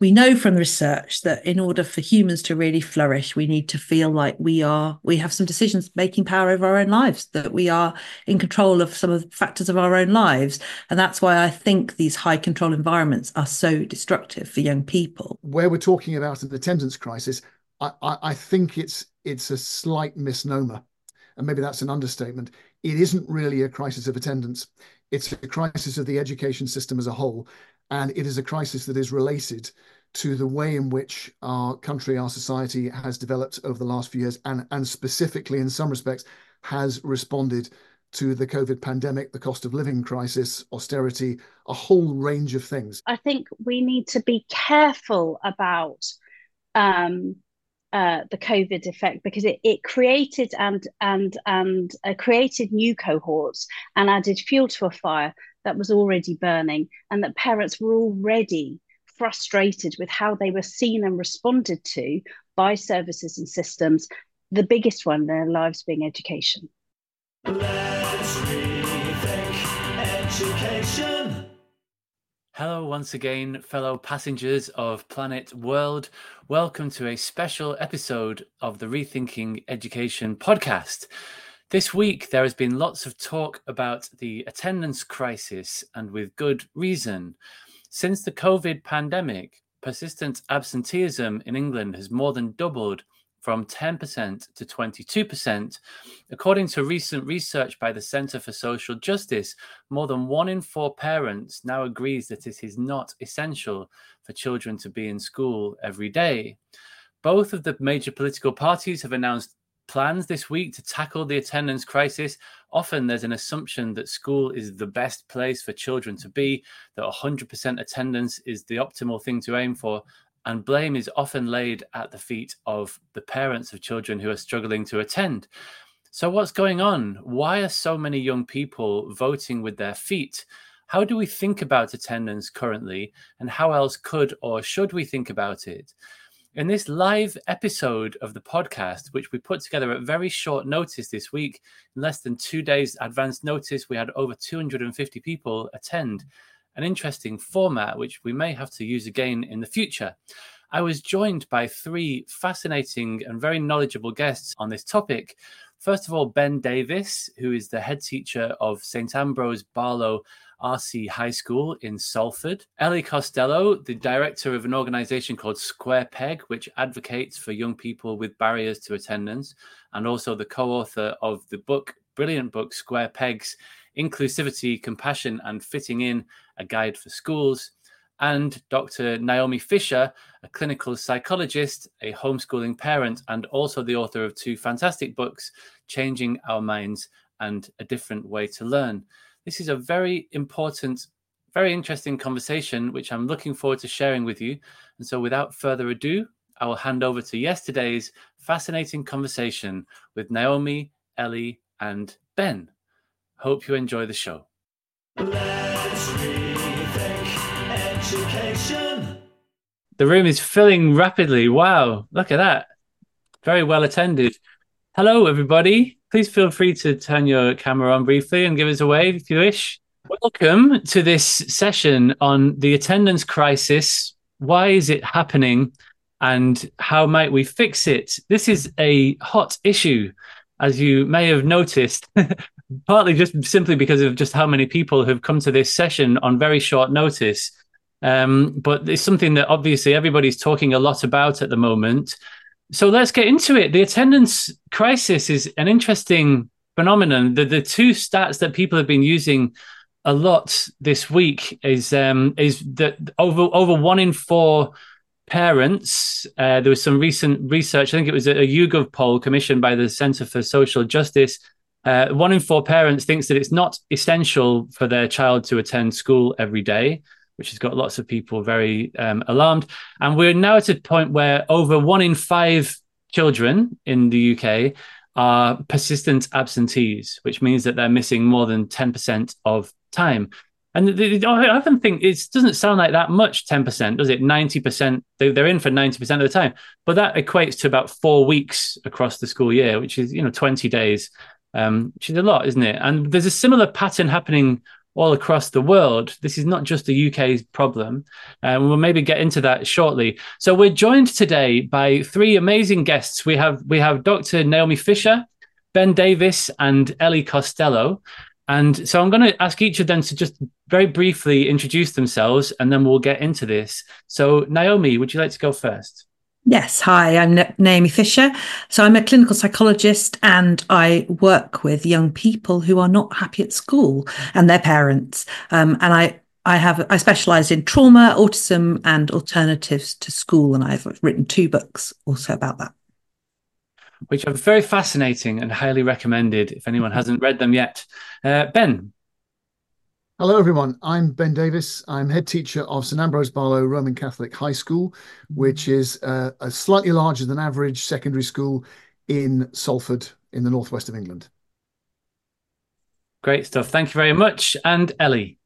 we know from research that in order for humans to really flourish we need to feel like we are we have some decisions making power over our own lives that we are in control of some of the factors of our own lives. And that's why i think these high control environments are so destructive for young people. Where we're talking about an attendance crisis i, I, I think it's it's a slight misnomer. And maybe that's an understatement. It isn't really a crisis of attendance. It's a crisis of the education system as a whole and it is a crisis that is related to the way in which our country, our society has developed over the last few years, and, and specifically in some respects has responded to the COVID pandemic, the cost of living crisis, austerity, a whole range of things. I think we need to be careful about um, uh, the COVID effect because it, it created and and and uh, created new cohorts and added fuel to a fire that was already burning, and that parents were already frustrated with how they were seen and responded to by services and systems. The biggest one in their lives being education. Let's education. Hello, once again, fellow passengers of Planet World. Welcome to a special episode of the Rethinking Education podcast. This week, there has been lots of talk about the attendance crisis, and with good reason. Since the COVID pandemic, persistent absenteeism in England has more than doubled from 10% to 22%. According to recent research by the Centre for Social Justice, more than one in four parents now agrees that it is not essential for children to be in school every day. Both of the major political parties have announced plans this week to tackle the attendance crisis. Often there's an assumption that school is the best place for children to be, that 100% attendance is the optimal thing to aim for. And blame is often laid at the feet of the parents of children who are struggling to attend. So, what's going on? Why are so many young people voting with their feet? How do we think about attendance currently? And how else could or should we think about it? In this live episode of the podcast, which we put together at very short notice this week, in less than two days advance notice, we had over 250 people attend. An interesting format, which we may have to use again in the future. I was joined by three fascinating and very knowledgeable guests on this topic. First of all, Ben Davis, who is the head teacher of St. Ambrose Barlow RC High School in Salford. Ellie Costello, the director of an organization called Square Peg, which advocates for young people with barriers to attendance, and also the co author of the book, brilliant book, Square Pegs Inclusivity, Compassion, and Fitting In A Guide for Schools. And Dr. Naomi Fisher, a clinical psychologist, a homeschooling parent, and also the author of two fantastic books, Changing Our Minds and A Different Way to Learn. This is a very important, very interesting conversation, which I'm looking forward to sharing with you. And so, without further ado, I will hand over to yesterday's fascinating conversation with Naomi, Ellie, and Ben. Hope you enjoy the show. The room is filling rapidly. Wow, look at that. Very well attended. Hello, everybody. Please feel free to turn your camera on briefly and give us a wave if you wish. Welcome to this session on the attendance crisis. Why is it happening? And how might we fix it? This is a hot issue, as you may have noticed, partly just simply because of just how many people have come to this session on very short notice. Um, but it's something that obviously everybody's talking a lot about at the moment so let's get into it. The attendance crisis is an interesting phenomenon. The the two stats that people have been using a lot this week is um, is that over over one in four parents. Uh, there was some recent research. I think it was a, a YouGov poll commissioned by the Centre for Social Justice. Uh, one in four parents thinks that it's not essential for their child to attend school every day which has got lots of people very um, alarmed. And we're now at a point where over one in five children in the UK are persistent absentees, which means that they're missing more than 10% of time. And I often think it doesn't sound like that much, 10%, does it? 90%, they're in for 90% of the time. But that equates to about four weeks across the school year, which is, you know, 20 days, um, which is a lot, isn't it? And there's a similar pattern happening all across the world. This is not just the UK's problem. Uh, and we'll maybe get into that shortly. So we're joined today by three amazing guests. We have we have Dr. Naomi Fisher, Ben Davis, and Ellie Costello. And so I'm going to ask each of them to just very briefly introduce themselves and then we'll get into this. So, Naomi, would you like to go first? Yes, hi, I'm Naomi Fisher. So I'm a clinical psychologist and I work with young people who are not happy at school and their parents. Um, and I I have I specialize in trauma, autism, and alternatives to school, and I've written two books also about that. Which are very fascinating and highly recommended if anyone hasn't read them yet. Uh, ben, Hello, everyone. I'm Ben Davis. I'm head teacher of St Ambrose Barlow Roman Catholic High School, which is uh, a slightly larger than average secondary school in Salford in the northwest of England. Great stuff. Thank you very much. And Ellie.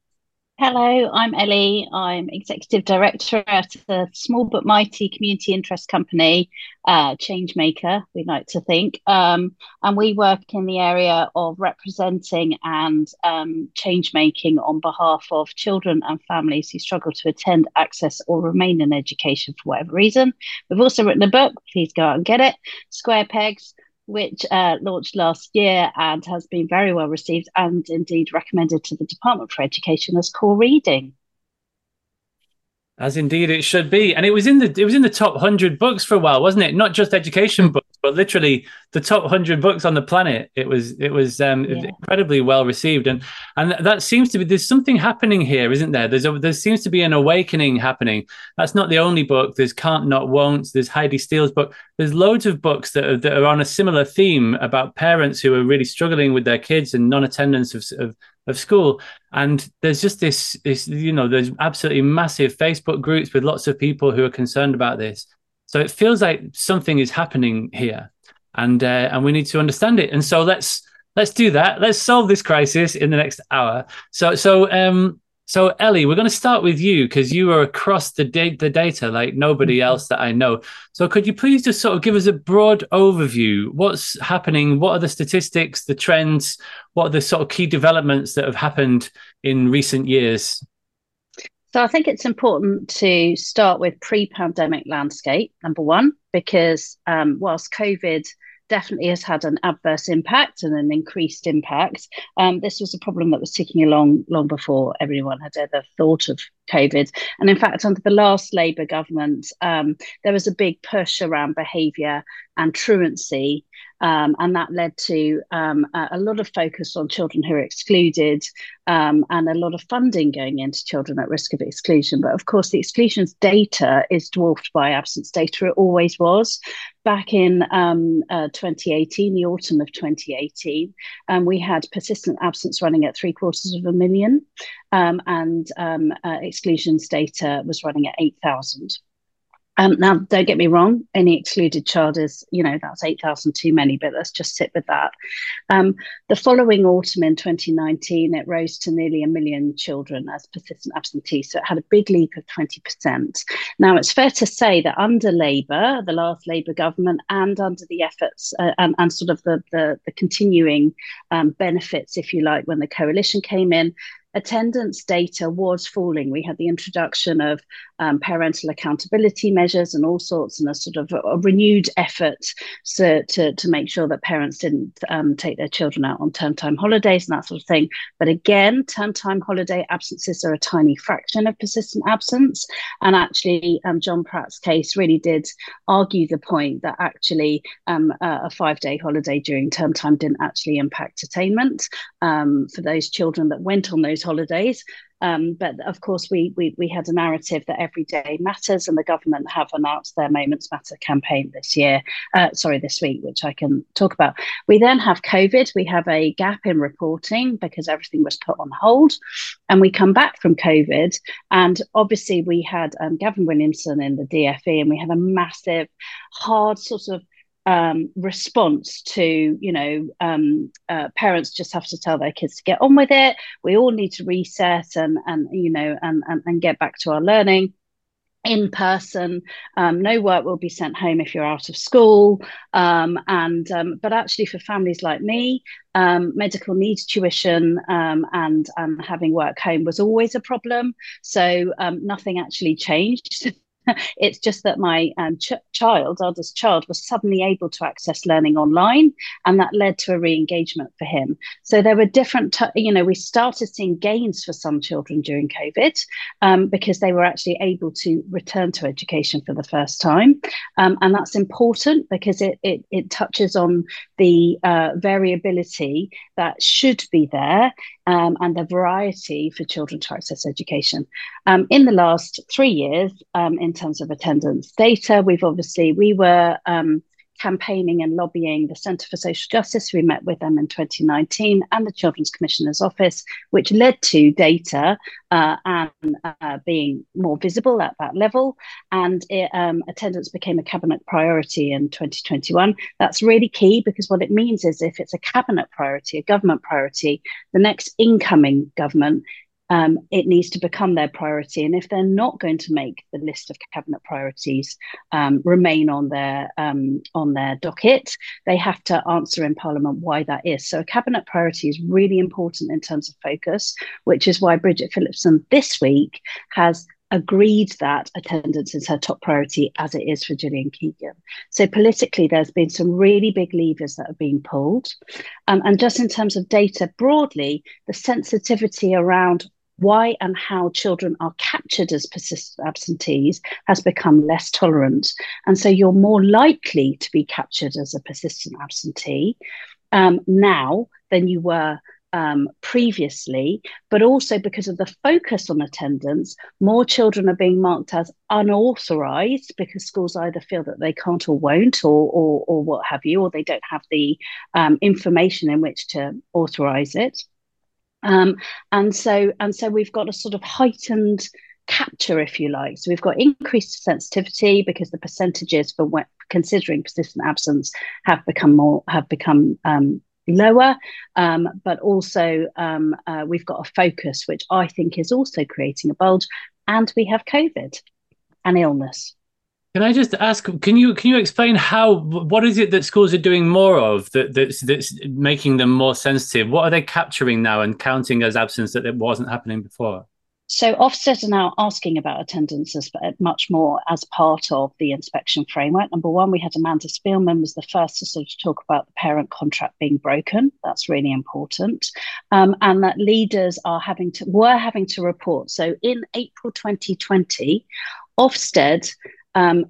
Hello, I'm Ellie. I'm Executive Director at a small but mighty community interest company, uh, Changemaker, we like to think. Um, and we work in the area of representing and um, change making on behalf of children and families who struggle to attend, access, or remain in education for whatever reason. We've also written a book, please go out and get it Square Pegs which uh, launched last year and has been very well received and indeed recommended to the Department for Education as core reading. As indeed it should be, and it was in the it was in the top hundred books for a while, wasn't it? Not just education books, but literally the top hundred books on the planet. It was it was um, yeah. incredibly well received, and and that seems to be there's something happening here, isn't there? There's a, there seems to be an awakening happening. That's not the only book. There's Can't Not Won't. There's Heidi Steele's book. There's loads of books that are, that are on a similar theme about parents who are really struggling with their kids and non-attendance of, of of school and there's just this this you know there's absolutely massive facebook groups with lots of people who are concerned about this so it feels like something is happening here and uh, and we need to understand it and so let's let's do that let's solve this crisis in the next hour so so um so Ellie, we're going to start with you because you are across the, da- the data like nobody mm-hmm. else that I know. So could you please just sort of give us a broad overview? What's happening? What are the statistics, the trends? What are the sort of key developments that have happened in recent years? So I think it's important to start with pre-pandemic landscape, number one, because um, whilst COVID definitely has had an adverse impact and an increased impact. Um, this was a problem that was ticking along long before everyone had ever thought of COVID. And in fact, under the last Labour government, um, there was a big push around behaviour and truancy. Um, and that led to um, a, lot of focus on children who are excluded um, and a lot of funding going into children at risk of exclusion. But of course, the exclusions data is dwarfed by absence data. It always was. Back in um, uh, 2018, the autumn of 2018, um, we had persistent absence running at three quarters of a million, um, and uh, exclusions data was running at 8,000. Um, now, don't get me wrong, any excluded child is, you know, that's 8,000 too many, but let's just sit with that. Um, the following autumn in 2019, it rose to nearly a million children as persistent absentees. So it had a big leap of 20%. Now, it's fair to say that under Labour, the last Labour government, and under the efforts uh, and, and, sort of the, the, the continuing um, benefits, if you like, when the coalition came in, attendance data was falling. We had the introduction of um, parental accountability measures and all sorts, and a sort of a, a renewed effort to, to, to, make sure that parents didn't um, take their children out on term time holidays and that sort of thing. But again, term time holiday absences are a tiny fraction of persistent absence. And actually, um, John Platt's case really did argue the point that actually um, a five day holiday during term time didn't actually impact attainment um, for those children that went on those holidays. Um, but of course, we, we we had a narrative that every day matters, and the government have announced their Moments Matter campaign this year. Uh, sorry, this week, which I can talk about. We then have COVID. We have a gap in reporting because everything was put on hold, and we come back from COVID, and obviously we had um, Gavin Williamson in the DFE, and we had a massive, hard sort of um, response to you know um, uh, parents just have to tell their kids to get on with it we all need to reset and and you know and and, and get back to our learning in person. Um, no work will be sent home if you're out of school. Um, and um, but actually, for families like me, um, medical needs tuition and having work home was always a problem. So nothing actually changed. it's just that my um, ch- child, eldest child, was suddenly able to access learning online, and that led to a re-engagement for him. So there were different, t- you know, we started seeing gains for some children during COVID um, because they were actually able to return to education for the first time, um, and that's important because it it, it touches on the uh, variability that should be there um, and the variety for children to access education. Um, in the last three years, um, in terms of attendance data, we've obviously, we were um, campaigning and lobbying the Centre for Social Justice. We met with them in 2019 and the Children's Commissioner's Office, which led to data uh, and uh, being more visible at that level. And it, um, attendance became a cabinet priority in 2021. That's really key because what it means is if it's a cabinet priority, a government priority, the next incoming government um, it needs to become their priority. And if they're not going to make the list of cabinet priorities um, remain on their um, on their docket, they have to answer in Parliament why that is. So a cabinet priority is really important in terms of focus, which is why Bridget Phillipson this week has agreed that attendance is her top priority as it is for Gillian Keegan. So politically, there's been some really big levers that have been pulled. Um, and just in terms of data broadly, the sensitivity around why and how children are captured as persistent absentees has become less tolerant. And so you're more likely to be captured as a persistent absentee um, now than you were um, previously, but also because of the focus on attendance, more children are being marked as unauthorized because schools either feel that they can't or won't, or or, or what have you, or they don't have the um, information in which to authorize it. Um, and so and so we've got a sort of heightened capture, if you like. So we've got increased sensitivity because the percentages for when, considering persistent absence have become more have become um, lower, um, but also um, uh, we've got a focus, which I think is also creating a bulge, and we have COVID and illness. Can I just ask? Can you can you explain how? What is it that schools are doing more of that that's that's making them more sensitive? What are they capturing now and counting as absence that it wasn't happening before? So Ofsted are now asking about attendances, but much more as part of the inspection framework. Number one, we had Amanda Spielman was the first to sort of talk about the parent contract being broken. That's really important, um, and that leaders are having to were having to report. So in April 2020, Ofsted um,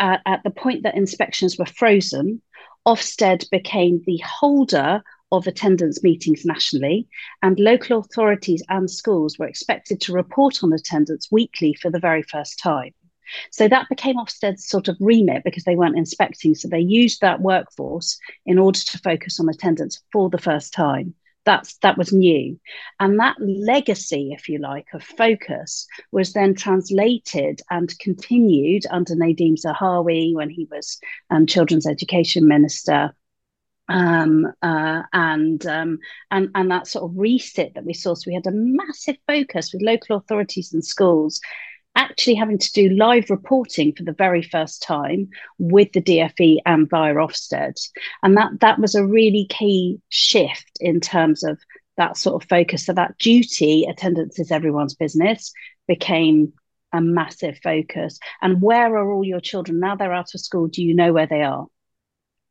at, at the point that inspections were frozen, Ofsted became the holder of attendance meetings nationally, and local authorities and schools were expected to report on attendance weekly for the very first time. So that became Ofsted's sort of remit because they weren't inspecting. So they used that workforce in order to focus on attendance for the first time that's that was new. And that legacy if you like of focus was then translated and continued under Nadhim Zahawi when he was um, children's education minister. Um, uh, and um, and and that sort of reset that we saw. So we had a massive focus with local authorities and schools actually having to do live reporting for the very first time with the DFE and via Ofsted. And that that was a really key shift in terms of that sort of focus. So that duty, attendance is everyone's business, became a massive focus. And where are all your children? Now they're out of school, do you know where they are?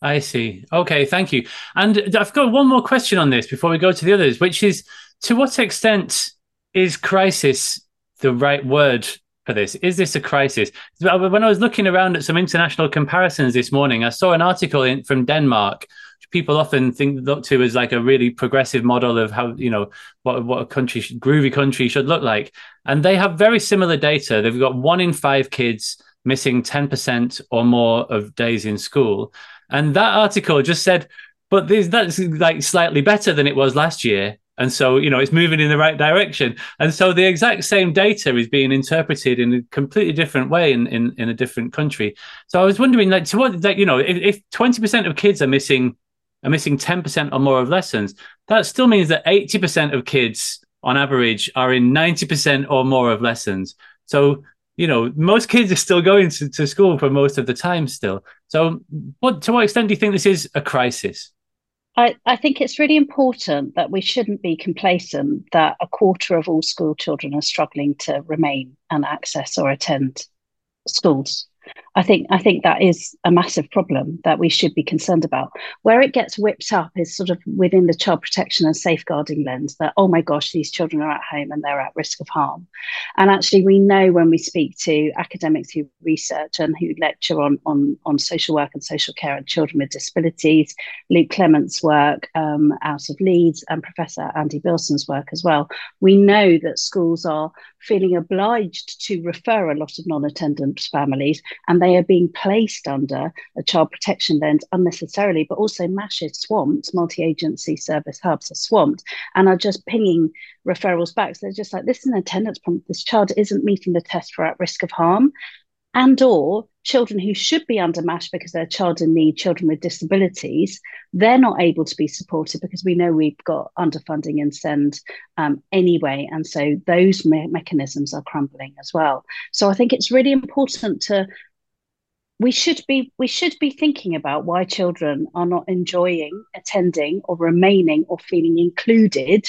I see. Okay, thank you. And I've got one more question on this before we go to the others, which is to what extent is crisis the right word for this? Is this a crisis? When I was looking around at some international comparisons this morning, I saw an article in, from Denmark. People often think look to as like a really progressive model of how you know what what a country should, groovy country should look like, and they have very similar data. They've got one in five kids missing ten percent or more of days in school, and that article just said, but this, that's like slightly better than it was last year and so, you know, it's moving in the right direction. And so the exact same data is being interpreted in a completely different way in, in, in a different country. So I was wondering, like, to what, like, you know, if, if 20% of kids are missing, are missing 10% or more of lessons, that still means that 80% of kids on average are in 90% or more of lessons. So you know, most kids are still going to, to school for most of the time still. So, what to what extent do you think this is a crisis? I, I think it's really important that we shouldn't be complacent that a quarter of all school children are struggling to remain and access or attend schools. I think I think that is a massive problem that we should be concerned about. Where it gets whipped up is sort of within the child protection and safeguarding lens that oh my gosh these children are at home and they're at risk of harm. And actually we know when we speak to academics who research and who lecture on on on social work and social care and children with disabilities, Luke Clements' work um, out of Leeds and Professor Andy Bilson's work as well. We know that schools are feeling obliged to refer a lot of non-attendant families and they are being placed under a child protection lens unnecessarily, but also MASH is swamped, multi-agency service hubs are swamped and are just pinging referrals back. So they're just like, this is an attendance problem. This child isn't meeting the test for at risk of harm and or children who should be under MASH because they're child in need, children with disabilities, they're not able to be supported because we know we've got underfunding and SEND um, anyway. And so those me- mechanisms are crumbling as well. So I think it's really important to we should be we should be thinking about why children are not enjoying attending or remaining or feeling included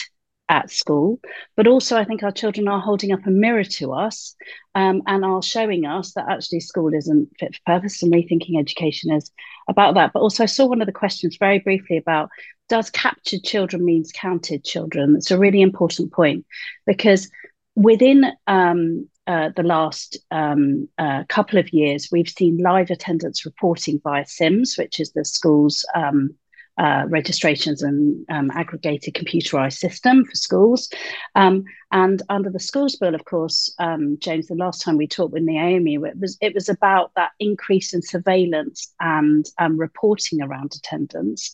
at school. But also i think our children are holding up a mirror to us um, and are showing us that actually school isn't fit for purpose and rethinking education is about that. But also i saw one of the questions very briefly about does captured children means counted children? It's a really important point because within um, uh, the last um, uh, couple of years, we've seen live attendance reporting via SIMS, which is the school's um, uh, registrations and um, aggregated computerized system for schools. Um, and under the schools bill, of course, um, James, the last time we talked with Naomi, it was it was about that increase in surveillance and um, reporting around attendance.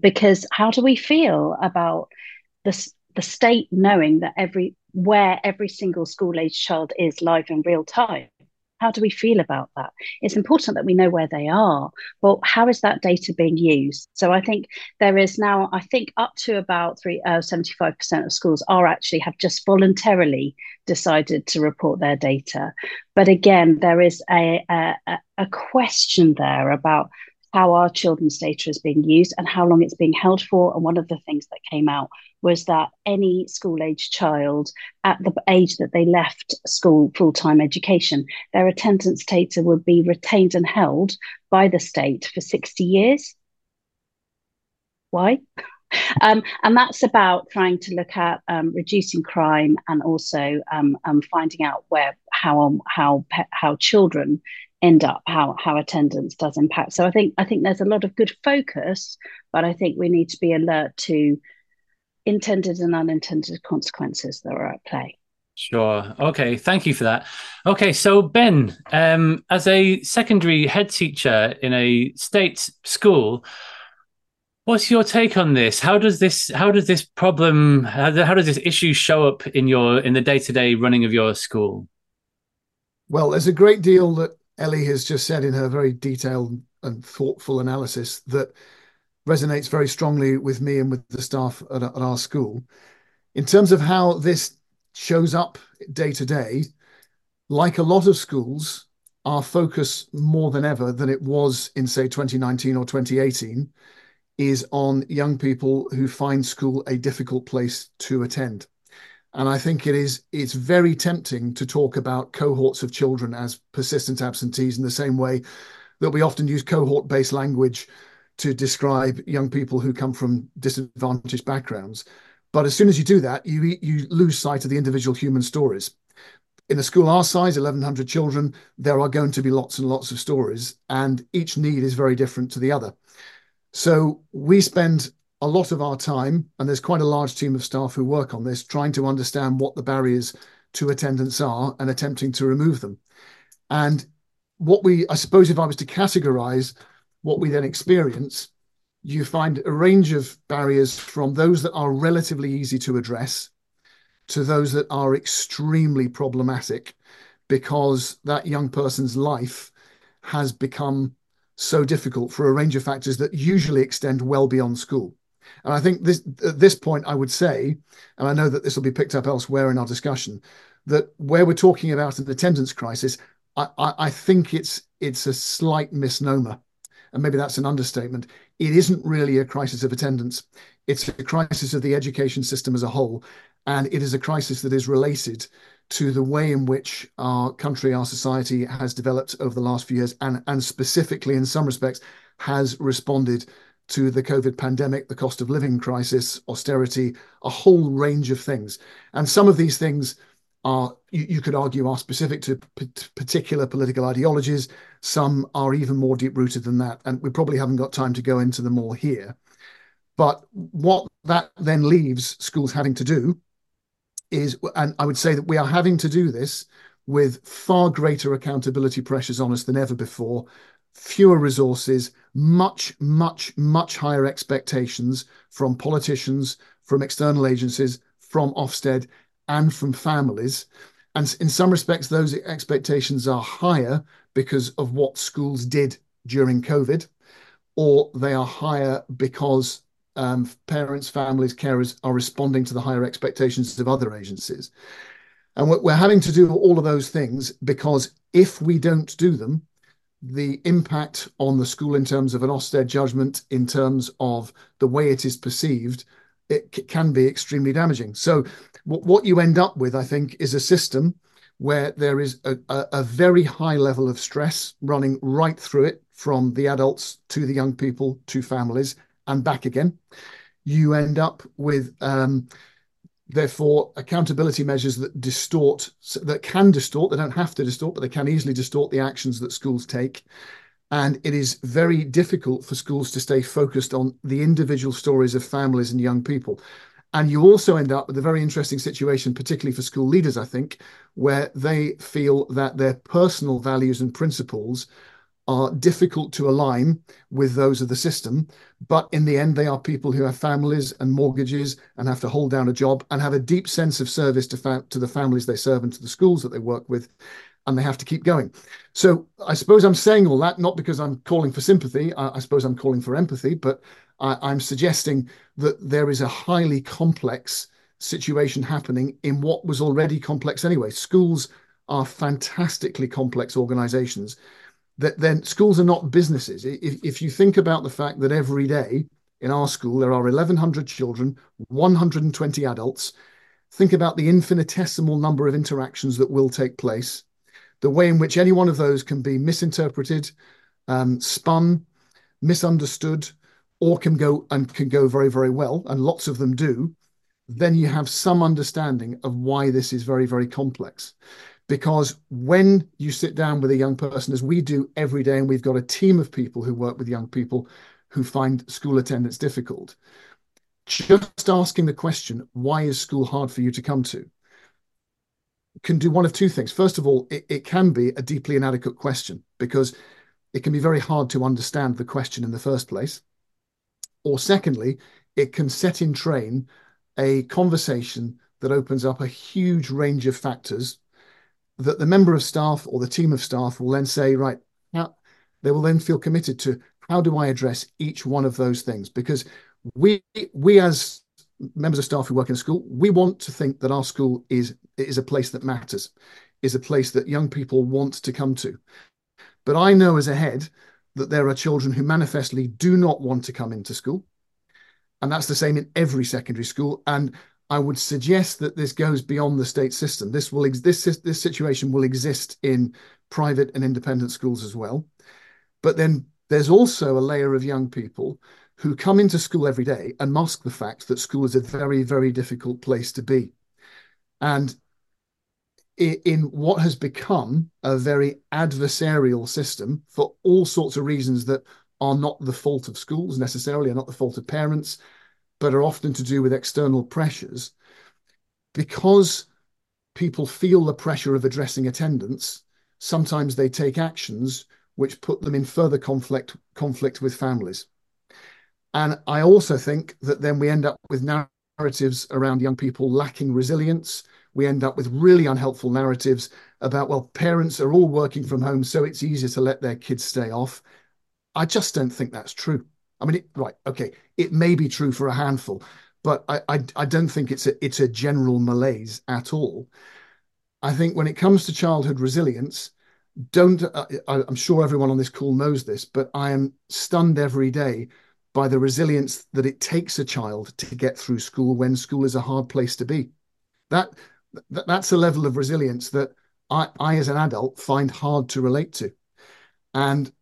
because how do we feel about this? the state knowing that every where every single school age child is live in real time. How do we feel about that? It's important that we know where they are but how is that data being used? So i think there is now i think up to about three, uh, 75% of schools are actually have just voluntarily decided to report their data. But again there is a, a, a question there about how our children's data is being used and how long it's being held for. And one of the things that came out was that any school age child at the age that they left school full time education, their attendance data would be retained and held by the state for 60 years. Why? Um, and that's about trying to look at um, reducing crime and also um, um finding out where how how how children end up how how attendance does impact so i think i think there's a lot of good focus but i think we need to be alert to intended and unintended consequences that are at play Sure. Okay. Thank you for that. Okay. So, Ben, um, as a secondary head teacher in a state school, what's your take on this? How does this how does this problem how, how does this issue show up in your in the day to day running of your school? Well, there's a great deal that Ellie has just said in her very detailed and thoughtful analysis that resonates very strongly with me and with the staff at, at our school. In terms of how this shows up day to day, like a lot of schools, our focus more than ever than it was in, say, 2019 or 2018 is on young people who find school a difficult place to attend. And I think it is it's very tempting to talk about cohorts of children as persistent absentees in the same way that we often use cohort-based language to describe young people who come from disadvantaged backgrounds. But as soon as you do that, you you lose sight of the individual human stories. In a school our size, 1,100 children, there are going to be lots and lots of stories, and each need is very different to the other. So we spend a lot of our time, and there's quite a large team of staff who work on this, trying to understand what the barriers to attendance are and attempting to remove them. And what we, I suppose, if I was to categorize what we then experience, you find a range of barriers from those that are relatively easy to address to those that are extremely problematic because that young person's life has become so difficult for a range of factors that usually extend well beyond school. And I think this at this point, I would say, and I know that this will be picked up elsewhere in our discussion, that where we're talking about an attendance crisis, I, I, I think it's it's a slight misnomer, and maybe that's an understatement. It isn't really a crisis of attendance; it's a crisis of the education system as a whole, and it is a crisis that is related to the way in which our country, our society has developed over the last few years, and, and specifically in some respects has responded to the COVID pandemic, the cost of living crisis, austerity, a whole range of things. And some of these things are, you, you could argue, are specific to particular political ideologies. Some are even more deep rooted than that. And we probably haven't got time to go into them all here. But what that then leaves schools having to do is, and I would say that we are having to do this with far greater accountability pressures on us than ever before, fewer resources, much, much, much higher expectations from politicians, from external agencies, from Ofsted, and from families. And in some respects, those expectations are higher because of what schools did during COVID, or they are higher because um, parents, families, carers are responding to the higher expectations of other agencies. And we're having to do all of those things because if we don't do them, the impact on the school in terms of an Ofsted judgment, in terms of the way it is perceived, it can be extremely damaging. So, what what you end up with, I think, is a system where there is a, a, a very high level of stress running right through it from the adults to the young people to families and back again. You end up with um, therefore accountability measures that distort that can distort they don't have to distort but they can easily distort the actions that schools take and it is very difficult for schools to stay focused on the individual stories of families and young people and you also end up with a very interesting situation particularly for school leaders i think where they feel that their personal values and principles are difficult to align with those of the system. But in the end, they are people who have families and mortgages and have to hold down a job and have a deep sense of service to, fa- to the families they serve and to the schools that they work with. And they have to keep going. So I suppose I'm saying all that not because I'm calling for sympathy. I, I suppose I'm calling for empathy, but I, I'm suggesting that there is a highly complex situation happening in what was already complex anyway. Schools are fantastically complex organizations that then schools are not businesses. If, if you think about the fact that every day in our school there are 1,100 children, 120 adults, think about the infinitesimal number of interactions that will take place, the way in which any one of those can be misinterpreted, um, spun, misunderstood, or can go and can go very, very well, and lots of them do, then you have some understanding of why this is very, very complex because when you sit down with a young person, as we do every day, and we've got a team of people who work with young people who find school attendance difficult, just asking the question, why is school hard for you to come to? Can do one of two things. First of all, it, it can be a deeply inadequate question because it can be very hard to understand the question in the first place. Or secondly, it can set in train a conversation that opens up a huge range of factors that the member of staff or the team of staff will then say, right, now they will then feel committed to how do I address each one of those things? Because we we as members of staff who work in a school, we want to think that our school is is a place that matters, is a place that young people want to come to. But I know as a head that there are children who manifestly do not want to come into school. And that's the same in every secondary school. And I would suggest that this goes beyond the state system. This will this this situation will exist in private and independent schools as well. But then there's also a layer of young people who come into school every day and mask the fact that school is a very very difficult place to be. And in what has become a very adversarial system for all sorts of reasons that are not the fault of schools necessarily, are not the fault of parents, but are often to do with external pressures, because people feel the pressure of addressing attendance, sometimes they take actions which put them in further conflict conflict with families. And I also think that then we end up with narratives around young people lacking resilience. We end up with really unhelpful narratives about, well, parents are all working from home, so it's easier to let their kids stay off. I just don't think that's true. I mean, it, right, okay, it may be true for a handful, but I, I, I don't think it's a it's a general malaise at all. I think when it comes to childhood resilience, don't uh, I'm sure everyone on this call knows this, but I am stunned every day by the resilience that it takes a child to get through school when school is a hard place to be. That, that that's a level of resilience that I, I as an adult find hard to relate to. And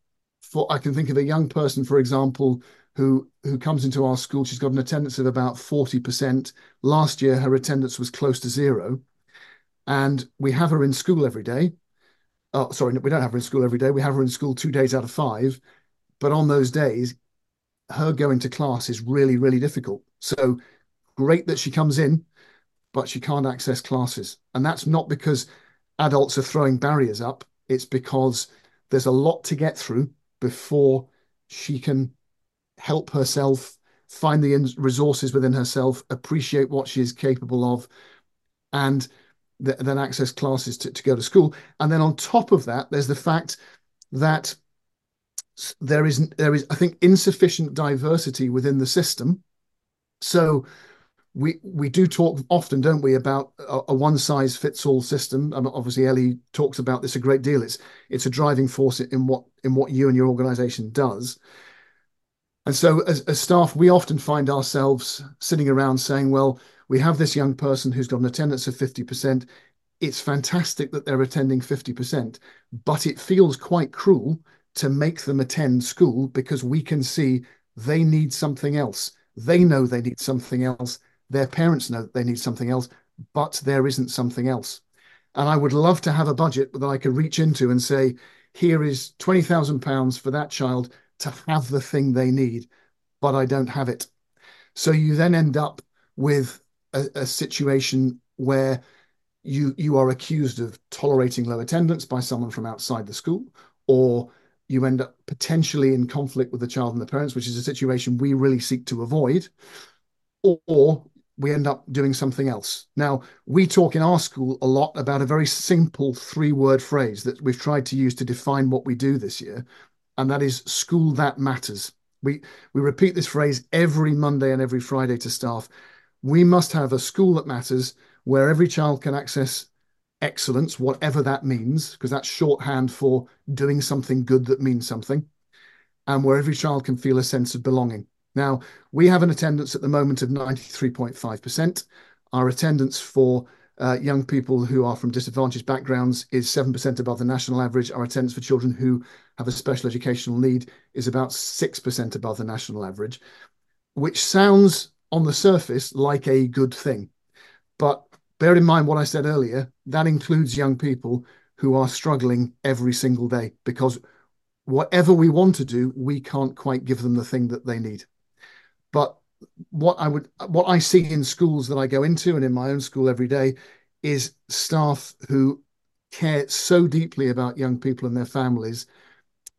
for I can think of a young person, for example, who who comes into our school. She's got an attendance of about 40%. Last year, her attendance was close to zero. And we have her in school every day. Oh, sorry, we don't have her in school every day. We have her in school two days out of five. But on those days, her going to class is really, really difficult. So great that she comes in, but she can't access classes. And that's not because adults are throwing barriers up, it's because there's a lot to get through before she can help herself, find the resources within herself, appreciate what she is capable of, and th then access classes to, to go to school. And then on top of that, there's the fact that there is there is I think insufficient diversity within the system. So we we do talk often, don't we, about a, a one size fits all system. And obviously, Ellie talks about this a great deal. It's it's a driving force in what in what you and your organisation does. And so, as, as staff, we often find ourselves sitting around saying, "Well, we have this young person who's got an attendance of fifty percent. It's fantastic that they're attending fifty percent, but it feels quite cruel to make them attend school because we can see they need something else. They know they need something else. Their parents know they need something else, but there isn't something else. And I would love to have a budget that I could reach into and say, here is £20,000 for that child to have the thing they need, but I don't have it. So you then end up with a, a situation where you you are accused of tolerating low attendance by someone from outside the school, or you end up potentially in conflict with the child and the parents, which is a situation we really seek to avoid, or we end up doing something else. Now, we talk in our school a lot about a very simple three word phrase that we've tried to use to define what we do this year, and that is school that matters. We, we repeat this phrase every Monday and every Friday to staff. We must have a school that matters where every child can access excellence, whatever that means, because that's shorthand for doing something good that means something, and where every child can feel a sense of belonging. Now, we have an attendance at the moment of 93.5%. Our attendance for uh, young people who are from disadvantaged backgrounds is 7% above the national average. Our attendance for children who have a special educational need is about 6% above the national average, which sounds on the surface like a good thing. But bear in mind what I said earlier, that includes young people who are struggling every single day because whatever we want to do, we can't quite give them the thing that they need. But what I would what I see in schools that I go into and in my own school every day is staff who care so deeply about young people and their families.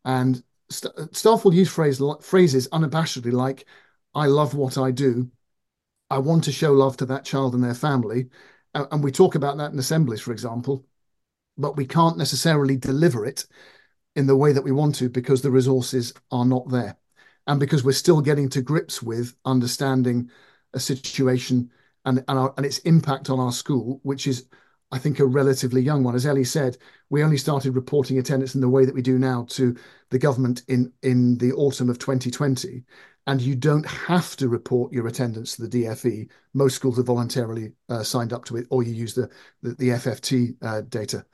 And st staff will use phrase, phrases unabashedly like I love what I do. I want to show love to that child and their family and we talk about that in assemblies, for example, but we can't necessarily deliver it in the way that we want to because the resources are not there. And because we're still getting to grips with understanding a situation and, and, our, and its impact on our school, which is, I think, a relatively young one. As Ellie said, we only started reporting attendance in the way that we do now to the government in, in the autumn of 2020 and you don't have to report your attendance to the DFE. Most schools have voluntarily uh, signed up to it, or you use the the, the FFT uh, data.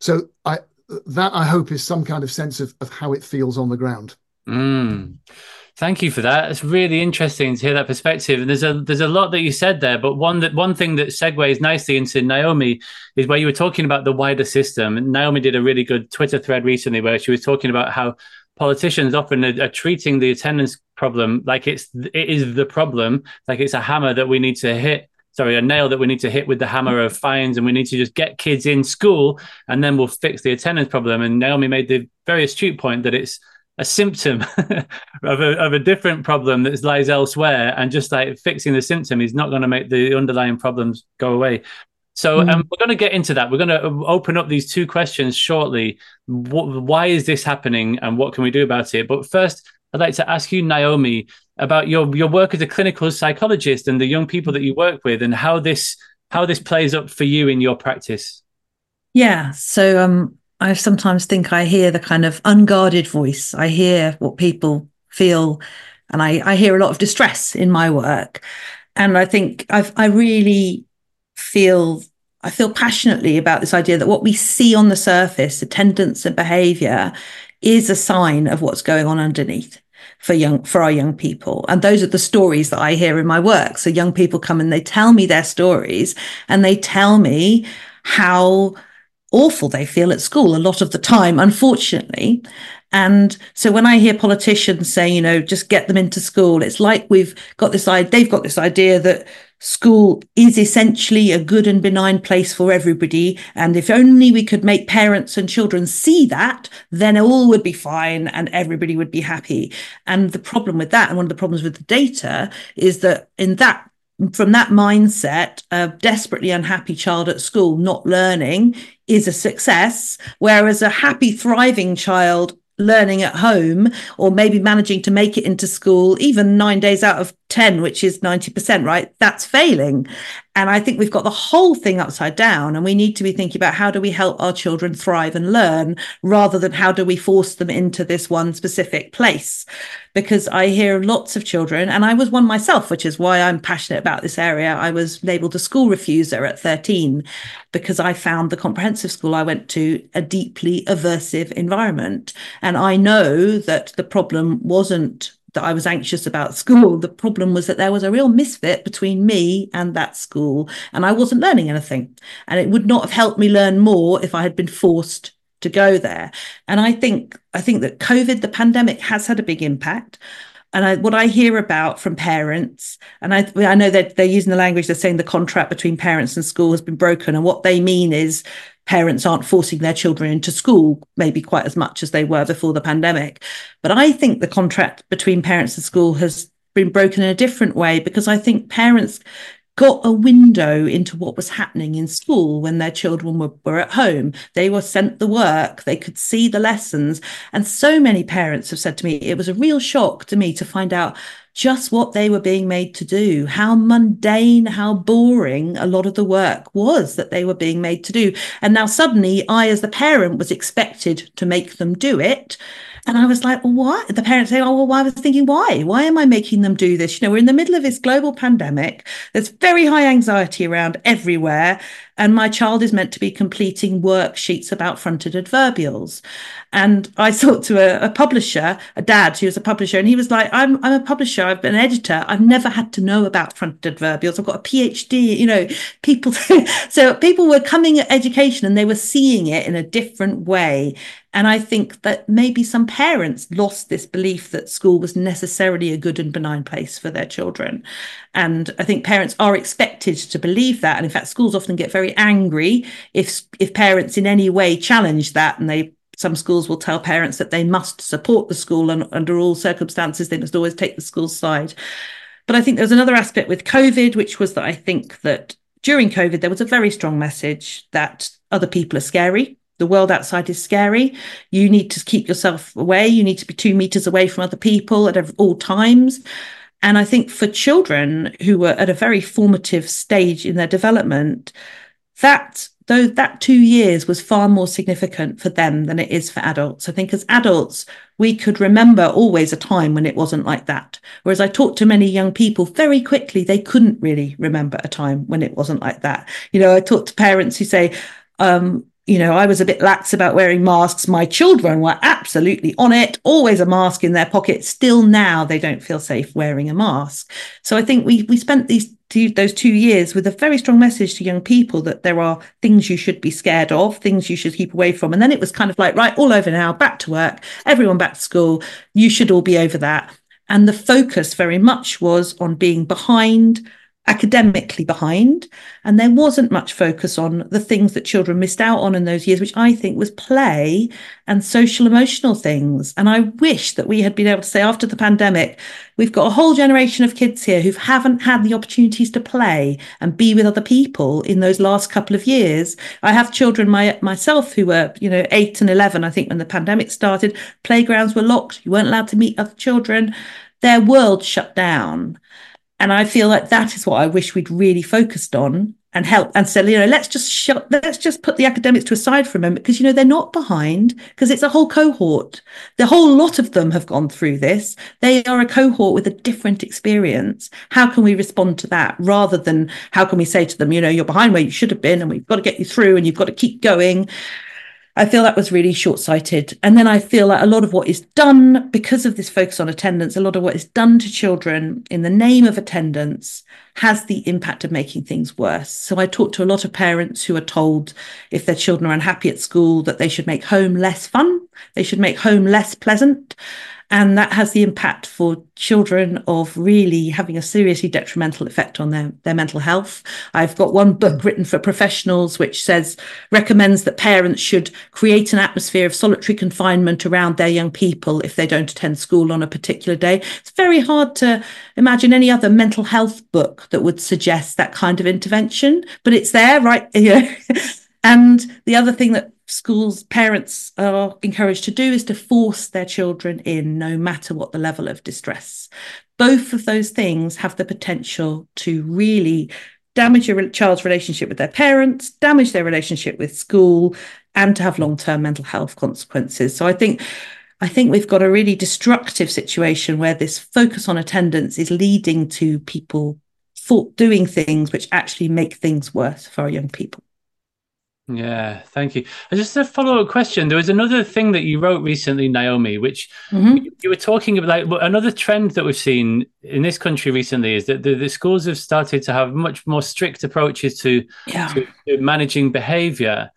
So I that I hope is some kind of sense of of how it feels on the ground. Mm. Thank you for that. It's really interesting to hear that perspective. And there's a there's a lot that you said there, but one that one thing that segues nicely into Naomi is where you were talking about the wider system. And Naomi did a really good Twitter thread recently where she was talking about how politicians often are, are, treating the attendance problem like it's it is the problem, like it's a hammer that we need to hit. Sorry, a nail that we need to hit with the hammer of fines, and we need to just get kids in school, and then we'll fix the attendance problem. And Naomi made the very astute point that it's a symptom of, a, of a different problem that lies elsewhere, and just like fixing the symptom is not going to make the underlying problems go away. So um, mm. we're going to get into that. We're going to uh, open up these two questions shortly. What, why is this happening, and what can we do about it? But first, I'd like to ask you, Naomi, about your your work as a clinical psychologist and the young people that you work with, and how this how this plays up for you in your practice. Yeah. So um, I sometimes think I hear the kind of unguarded voice. I hear what people feel, and I, I hear a lot of distress in my work. And I think I've, I really feel I feel passionately about this idea that what we see on the surface, attendance and behavior, is a sign of what's going on underneath for young for our young people. And those are the stories that i hear in my work. So young people come and they tell me their stories and they tell me how awful they feel at school a lot of the time unfortunately. And so when I hear politicians saying, you know, just get them into school, it's like we've got this idea, they've got this idea that school is essentially a good and benign place for everybody. And if only we could make parents and children see that, then all would be fine and everybody would be happy. And the problem with that, and one of the problems with the data, is that in that from that mindset, a desperately unhappy child at school not learning is a success, whereas a happy, thriving child learning at home or maybe managing to make it into school even nine days out of 10 which is 90% right? That's failing. And i think we've got the whole thing upside down and we need to be thinking about how do we help our children thrive and learn rather than how do we force them into this one specific place. Because i hear lots of children and i was one myself which is why i'm passionate about this area. I was labeled a school refuser at 13 because i found the comprehensive school i went to a deeply aversive environment. And i know that the problem wasn't that I was anxious about school. The problem was that there was a real misfit between me and that school, and I wasn't learning anything. And it would not have helped me learn more if I had been forced to go there. And I think I think that COVID, the pandemic, has had a big impact. And I, what I hear about from parents, and I, I know that they're using the language, they're saying the contract between parents and school has been broken. And what they mean is parents aren't forcing their children into school maybe quite as much as they were before the pandemic. But I think the contract between parents and school has been broken in a different way because I think parents got a window into what was happening in school when their children were, were at home. They were sent the work, they could see the lessons. And so many parents have said to me, it was a real shock to me to find out just what they were being made to do, how mundane, how boring a lot of the work was that they were being made to do. And now suddenly I, as the parent, was expected to make them do it. And I was like, well, why? The parents say, oh, well, I was thinking, why? Why am I making them do this? You know, we're in the middle of this global pandemic. There's very high anxiety around everywhere. And my child is meant to be completing worksheets about fronted adverbials. And I talked to a, a, publisher, a dad who was a publisher, and he was like, I'm, I'm a publisher, I've been an editor, I've never had to know about fronted adverbials. I've got a PhD, you know, people. so people were coming at education and they were seeing it in a different way. And I think that maybe some parents lost this belief that school was necessarily a good and benign place for their children. And I think parents are expected to believe that. And in fact, schools often get very angry if if parents in any way challenge that and they some schools will tell parents that they must support the school and under all circumstances they must always take the school's side. But I think there's another aspect with COVID, which was that I think that during COVID, there was a very strong message that other people are scary the world outside is scary. You need to keep yourself away. You need to be two meters away from other people at all times. And I think for children who were at a very formative stage in their development, that though that two years was far more significant for them than it is for adults. I think as adults, we could remember always a time when it wasn't like that. Whereas I talked to many young people very quickly, they couldn't really remember a time when it wasn't like that. You know, I talked to parents who say, um, you know, I was a bit lax about wearing masks. My children were absolutely on it, always a mask in their pocket. Still now they don't feel safe wearing a mask. So I think we we spent these two, those two years with a very strong message to young people that there are things you should be scared of, things you should keep away from. And then it was kind of like, right, all over now, back to work, everyone back to school. You should all be over that. And the focus very much was on being behind academically behind. And there wasn't much focus on the things that children missed out on in those years, which I think was play and social emotional things. And I wish that we had been able to say after the pandemic, we've got a whole generation of kids here who haven't had the opportunities to play and be with other people in those last couple of years. I have children my, myself who were, you know, eight and 11, I think, when the pandemic started. Playgrounds were locked. You weren't allowed to meet other children. Their world shut down. And I feel like that is what I wish we'd really focused on and help and say, you know, let's just shut, let's just put the academics to a side for a moment because, you know, they're not behind because it's a whole cohort. The whole lot of them have gone through this. They are a cohort with a different experience. How can we respond to that rather than how can we say to them, you know, you're behind where you should have been and we've got to get you through and you've got to keep going. I feel that was really short sighted. And then I feel like a lot of what is done because of this focus on attendance, a lot of what is done to children in the name of attendance has the impact of making things worse. So I talk to a lot of parents who are told if their children are unhappy at school that they should make home less fun, they should make home less pleasant. And that has the impact for children of really having a seriously detrimental effect on their, their mental health. I've got one book mm. written for professionals which says, recommends that parents should create an atmosphere of solitary confinement around their young people if they don't attend school on a particular day. It's very hard to imagine any other mental health book that would suggest that kind of intervention, but it's there, right? You know? And the other thing that schools parents are encouraged to do is to force their children in no matter what the level of distress both of those things have the potential to really damage your child's relationship with their parents damage their relationship with school and to have long-term mental health consequences so i think I think we've got a really destructive situation where this focus on attendance is leading to people doing things which actually make things worse for our young people. Yeah, thank you. And just a follow up question. There was another thing that you wrote recently, Naomi, which mm-hmm. you were talking about. Like another trend that we've seen in this country recently is that the, the schools have started to have much more strict approaches to, yeah. to, to managing behavior.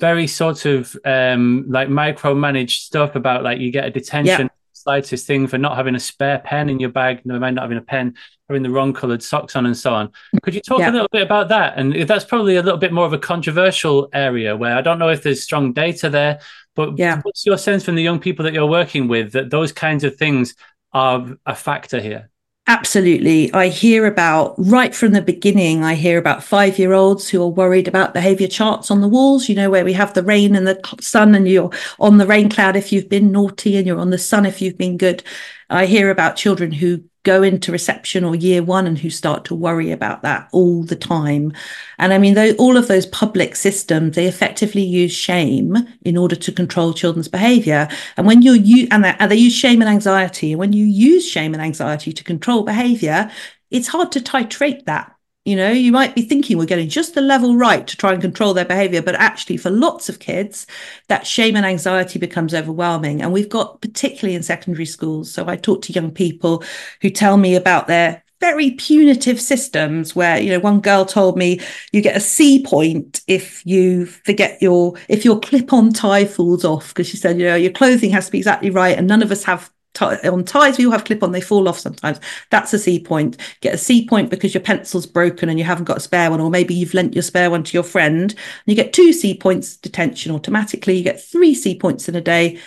Very sort of um, like micromanaged stuff about like you get a detention. Slightest thing for not having a spare pen in your bag, never mind not having a pen, having the wrong coloured socks on, and so on. Could you talk yeah. a little bit about that? And that's probably a little bit more of a controversial area where I don't know if there's strong data there, but yeah. what's your sense from the young people that you're working with that those kinds of things are a factor here? Absolutely. I hear about right from the beginning, I hear about five year olds who are worried about behavior charts on the walls, you know, where we have the rain and the sun, and you're on the rain cloud if you've been naughty, and you're on the sun if you've been good. I hear about children who go into reception or year one and who start to worry about that all the time. And I mean, though, all of those public systems, they effectively use shame in order to control children's behavior. And when you use, and and they use shame and anxiety, and when you use shame and anxiety to control behavior, it's hard to titrate that you know, you might be thinking we're getting just the level right to try and control their behavior, but actually, for lots of kids, that shame and anxiety becomes overwhelming. And we've got, particularly in secondary schools, so I talk to young people who tell me about their very punitive systems where you know one girl told me you get a c point if you forget your if your clip on tie falls off because she said you know your clothing has to be exactly right and none of us have on ties we all have clip on they fall off sometimes. That's a c point. Get a c point because your pencil's broken and you haven't got a spare one or maybe you've lent your spare one to your friend and you get two c points detention automatically. You get three c points in a day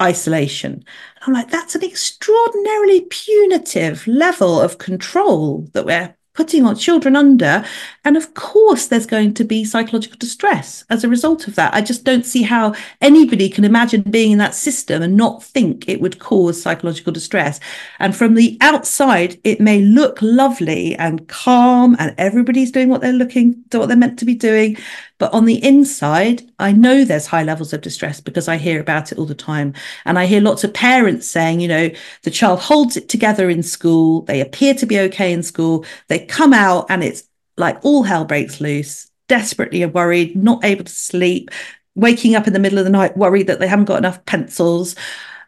isolation. And i'm like that's an extraordinarily punitive level of control that we're putting our children under. And of course, there's going to be psychological distress as a result of that. I just don't see how anybody can imagine being in that system and not think it would cause psychological distress. And from the outside, it may look lovely and calm, and everybody's doing what they're looking what they're meant to be doing. But on the inside, I know there's high levels of distress because I hear about it all the time. And I hear lots of parents saying, you know, the child holds it together in school, they appear to be okay in school, they come out and it's like all hell breaks loose, desperately worried, not able to sleep, waking up in the middle of the night worried that they haven't got enough pencils.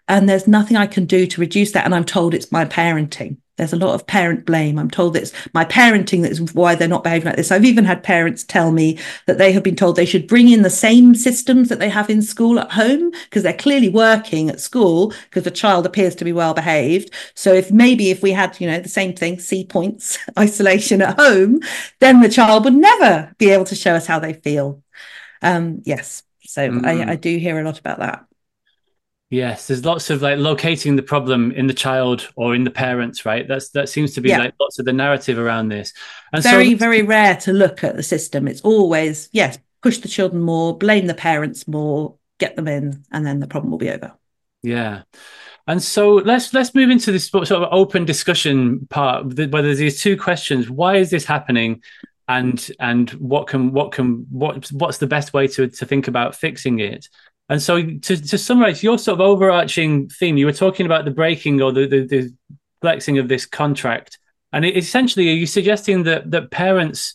And there's nothing I can do to reduce that. And I'm told it's my parenting. There's a lot of parent blame. I'm told it's my parenting that is why they're not behaving like this. I've even had parents tell me that they have been told they should bring in the same systems that they have in school at home because they're clearly working at school because the child appears to be well behaved. So if maybe if we had, you know, the same thing, C points, isolation at home, then the child would never be able to show us how they feel. Um, yes. So mm. I, I do hear a lot about that. Yes, there's lots of like locating the problem in the child or in the parents, right? That's that seems to be yeah. like lots of the narrative around this. And very, so, very rare to look at the system. It's always yes, push the children more, blame the parents more, get them in, and then the problem will be over. Yeah. And so let's let's move into this sort of open discussion part where there's these two questions. Why is this happening? and and what can what can what what's the best way to to think about fixing it and so to, to summarize your sort of overarching theme you were talking about the breaking or the the, the flexing of this contract. And essentially are you suggesting that that parents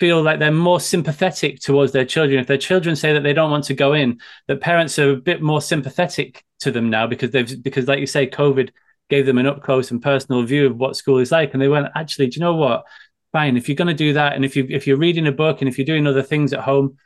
feel like they're more sympathetic towards their children? If their children say that they don't want to go in that parents are a bit more sympathetic to them now because they've because like you say covid gave them an up close and personal view of what school is like. And they went actually do you know what? Fine. If you're going to do that, and if you if you're reading a book and if you're doing other things at home,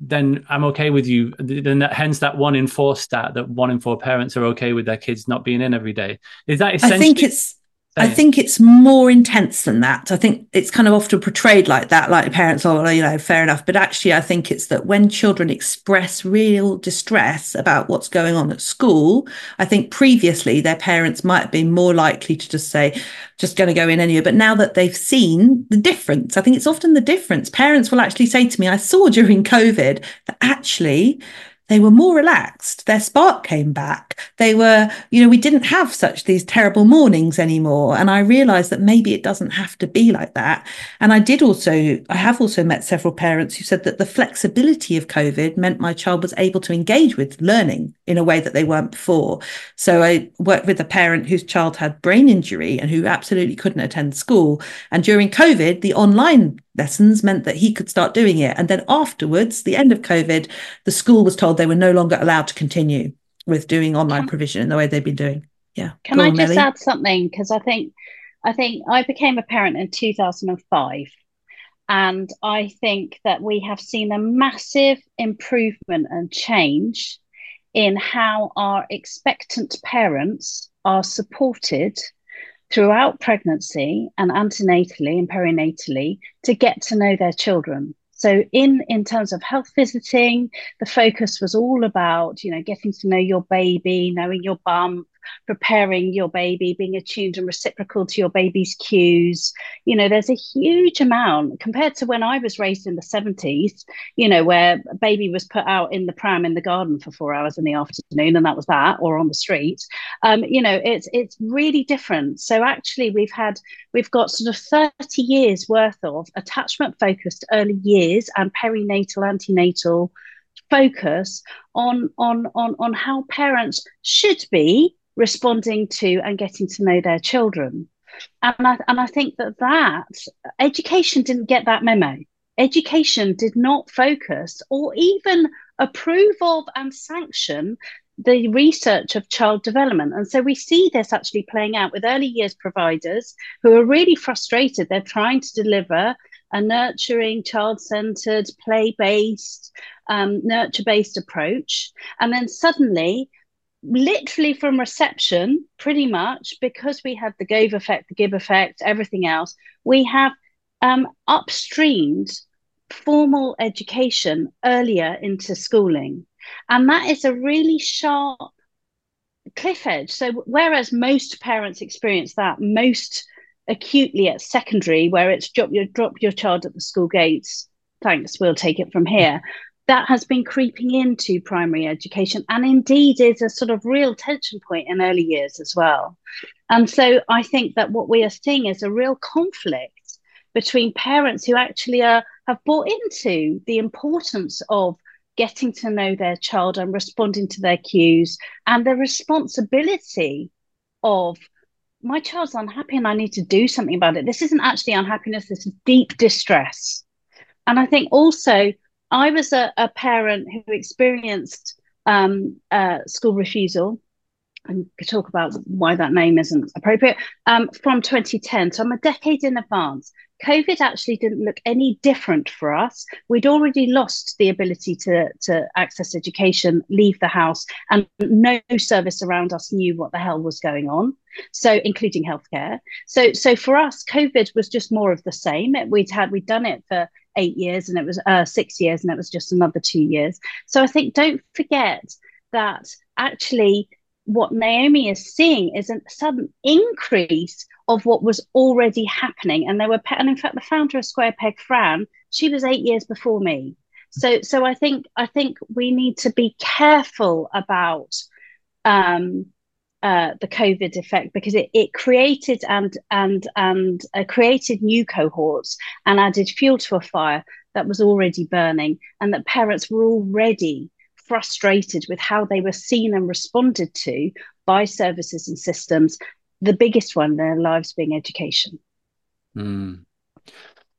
then I'm okay with you. Then that, hence that one in four stat that one in four parents are okay with their kids not being in every day. Is that essentially? I think it's I think it's more intense than that. I think it's kind of often portrayed like that, like parents oh, are, you know, fair enough. But actually, I think it's that when children express real distress about what's going on at school, I think previously their parents might have been more likely to just say, just going to go in anyway. But now that they've seen the difference, I think it's often the difference. Parents will actually say to me, I saw during COVID that actually they were more relaxed. Their spark came back. They were you know we didn't have such these terrible mornings anymore. And i realized that maybe it doesn't have to be like that. And i did also i have also met several parents who said that the flexibility of covid meant my child was able to engage with learning in a way that they weren't before. So i worked with a parent whose child had brain injury and who absolutely couldn't attend school. And during covid the online lessons meant that he could start doing it. And then afterwards, the end of COVID, the school was told they were no longer allowed to continue with doing online can, provision in the way they've been doing. Yeah. Can Go I on, just add something? Because I think I think I became a parent in 2005. And I think that we have seen a massive improvement and change in how our expectant parents are supported throughout pregnancy and antenatally and perinatally to get to know their children. So in in terms of health visiting, the focus was all about, you know, getting to know your baby, knowing your bump, preparing your baby, being attuned and reciprocal to your baby's cues. You know, there's a huge amount compared to when I was raised in the 70s, you know, where a baby was put out in the pram in the garden for four hours in the afternoon, and that was that, or on the street. Um, you know, it's it's really different. So actually we've had we've got sort of 30 years worth of attachment focused early years and perinatal, antenatal focus on on on on how parents should be responding to and getting to know their children. And I, and I think that that education didn't get that memo. Education did not focus or even approve of and sanction the research of child development. And so we see this actually playing out with early years providers who are really frustrated. They're trying to deliver a nurturing, child centered, play based, um, nurture based approach. And then suddenly literally from reception, pretty much, because we had the Gove effect, the Gibb effect, everything else, we have um, upstreamed formal education earlier into schooling. And that is a really sharp cliff edge. So, whereas most parents experience that most acutely at secondary, where it's drop your, drop your child at the school gates, thanks, we'll take it from here that has been creeping into primary education and indeed is a sort of real tension point in early years as well. And so I think that what we are seeing is a real conflict between parents who actually are, have bought into the importance of getting to know their child and responding to their cues and the responsibility of my child's unhappy and I need to do something about it. This isn't actually unhappiness, this is deep distress. And I think also I was a, a parent who experienced um, uh, school refusal and could talk about why that name isn't appropriate um, from 2010. So I'm a decade in advance. COVID actually didn't look any different for us. We'd already lost the ability to, to access education, leave the house, and no service around us knew what the hell was going on. So, including healthcare. So, so for us, COVID was just more of the same. We'd had we'd done it for eight years, and it was uh, six years, and it was just another two years. So, I think don't forget that actually what Naomi is seeing is a sudden increase of what was already happening. And there were, and in fact, the founder of Square Peg, Fran, she was eight years before me. So, so I think I think we need to be careful about um, uh, the COVID effect because it, it created and and and uh, created new cohorts and added fuel to a fire that was already burning, and that parents were already frustrated with how they were seen and responded to by services and systems. The biggest one in their lives being education. Mm.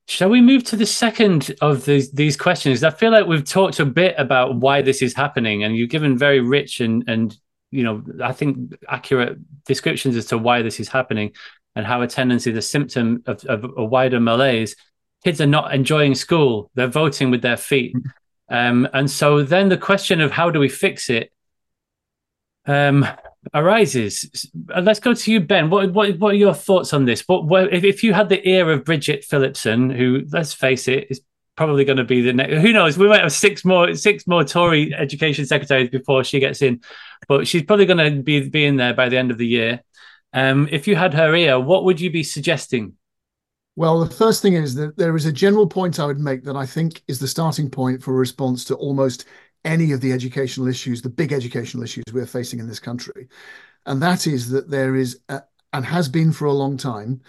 Shall we move to the second of these, these questions? I feel like we've talked a bit about why this is happening, and you've given very rich and, and you know, I think accurate descriptions as to why this is happening and how attendance is a symptom of, of a wider malaise. Kids are not enjoying school; they're voting with their feet, um, and so then the question of how do we fix it um, arises. Let's go to you, Ben. What, what, what are your thoughts on this? What, what if, if you had the ear of Bridget Phillipson, who, let's face it, is probably going to be the next. Who knows? We might have six more six more Tory education secretaries before she gets in, but she's probably going to be be in there by the end of the year. Um, if you had her ear, what would you be suggesting? Well, the first thing is that there is a general point I would make that I think is the starting point for a response to almost any of the educational issues, the big educational issues we're facing in this country. And that is that there is, a, and has been for a long time,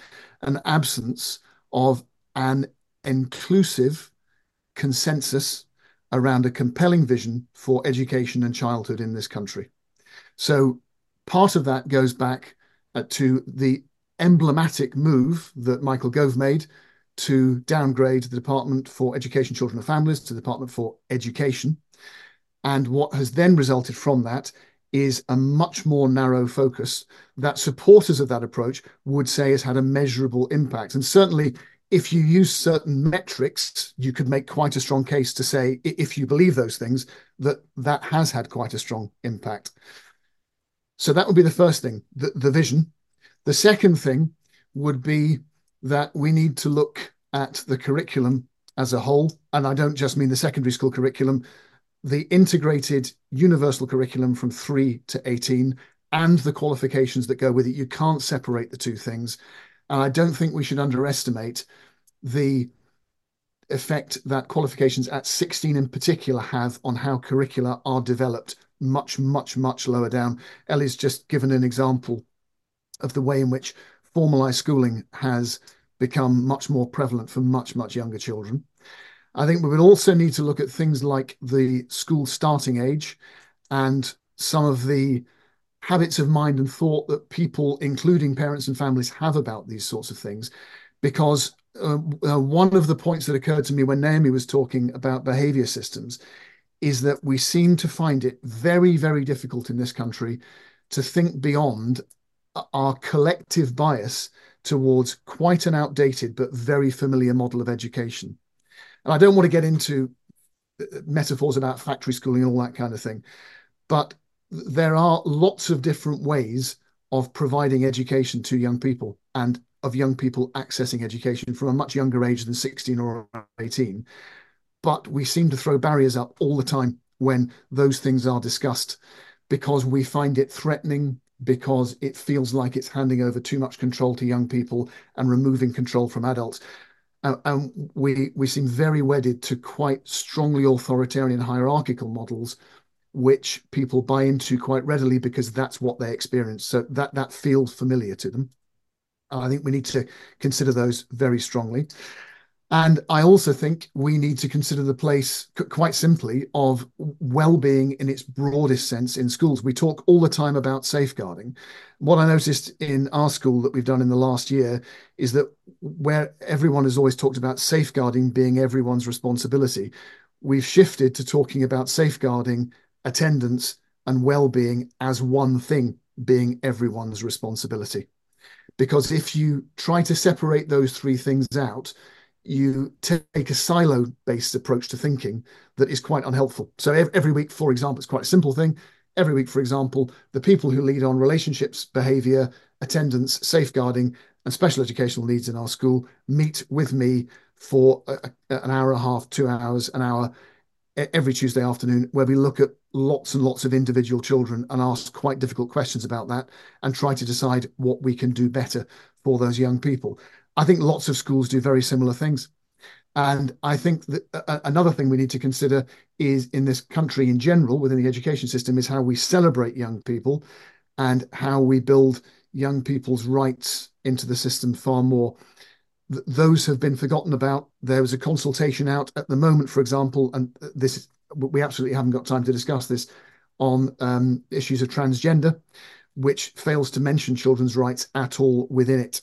an absence of an inclusive consensus around a compelling vision for education and childhood in this country. So part of that goes back uh, to the emblematic move that Michael Gove made to downgrade the Department for Education, Children and Families to the Department for Education. And what has then resulted from that is a much more narrow focus that supporters of that approach would say has had a measurable impact. And certainly if you use certain metrics, you could make quite a strong case to say, if you believe those things, that that has had quite a strong impact. So that would be the first thing, the, the vision. The second thing would be that we need to look at the curriculum as a whole. And I don't just mean the secondary school curriculum, the integrated universal curriculum from 3 to 18 and the qualifications that go with it. You can't separate the two things. And I don't think we should underestimate the effect that qualifications at 16 in particular have on how curricula are developed much, much, much lower down. Ellie's just given an example of the way in which formalized schooling has become much more prevalent for much, much younger children. I think we would also need to look at things like the school starting age and some of the habits of mind and thought that people, including parents and families, have about these sorts of things. Because uh, uh, one of the points that occurred to me when Naomi was talking about behavior systems is that we seem to find it very, very difficult in this country to think beyond our collective bias towards quite an outdated but very familiar model of education. And I don't want to get into uh, metaphors about factory schooling and all that kind of thing, but there are lots of different ways of providing education to young people and of young people accessing education from a much younger age than 16 or 18. But we seem to throw barriers up all the time when those things are discussed because we find it threatening, because it feels like it's handing over too much control to young people and removing control from adults. And we we seem very wedded to quite strongly authoritarian hierarchical models which people buy into quite readily because that's what they experience. So that that feels familiar to them. I think we need to consider those very strongly. And I also think we need to consider the place, quite simply, of well-being in its broadest sense in schools. We talk all the time about safeguarding. What I noticed in our school that we've done in the last year is that where everyone has always talked about safeguarding being everyone's responsibility, we've shifted to talking about safeguarding attendance and well-being as one thing being everyone's responsibility. Because if you try to separate those three things out you take a silo based approach to thinking that is quite unhelpful. So every week for example it's quite a simple thing. Every week for example the people who lead on relationships behavior attendance safeguarding and special educational needs in our school meet with me for a, an hour and a half two hours an hour every Tuesday afternoon where we look at lots and lots of individual children and ask quite difficult questions about that and try to decide what we can do better for those young people. I think lots of schools do very similar things. And I think that uh, another thing we need to consider is in this country in general, within the education system, is how we celebrate young people. and how we build young people's rights into the system far more. Th- those have been forgotten about. There was a consultation out at the moment, for example, and this we absolutely haven't got time to discuss this on um, issues of transgender, which fails to mention children's rights at all within it.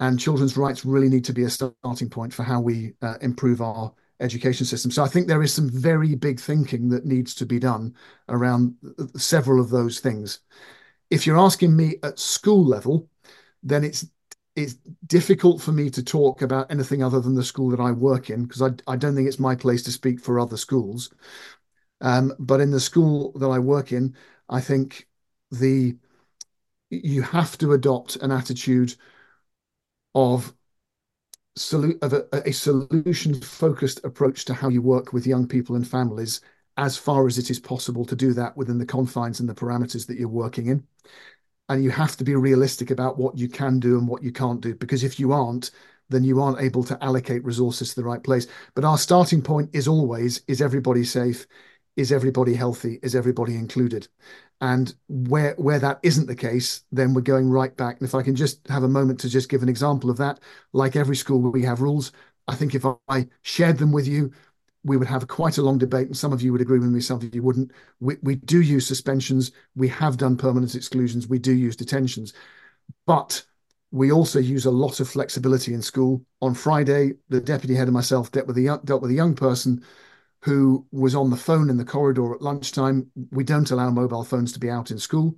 And children's rights really need to be a starting point for how we uh, improve our education system. So I think there is some very big thinking that needs to be done around several of those things. If you're asking me at school level, then it's it's difficult for me to talk about anything other than the school that I work in because I, I don't think it's my place to speak for other schools. Um, but in the school that I work in, I think the you have to adopt an attitude of of a, a solution focused approach to how you work with young people and families as far as it is possible to do that within the confines and the parameters that you're working in and you have to be realistic about what you can do and what you can't do because if you aren't then you aren't able to allocate resources to the right place. But our starting point is always is everybody safe? Is everybody healthy? Is everybody included? And where where that isn't the case then we're going right back. And if i can just have a moment to just give an example of that like every school we have rules. I think if i shared them with you we would have quite a long debate and some of you would agree with me some of you wouldn't we, we do use suspensions we have done permanent exclusions we do use detentions but we also use a lot of flexibility in school on friday the deputy head and myself dealt with a young, dealt with a young person who was on the phone in the corridor at lunchtime. We don't allow mobile phones to be out in school.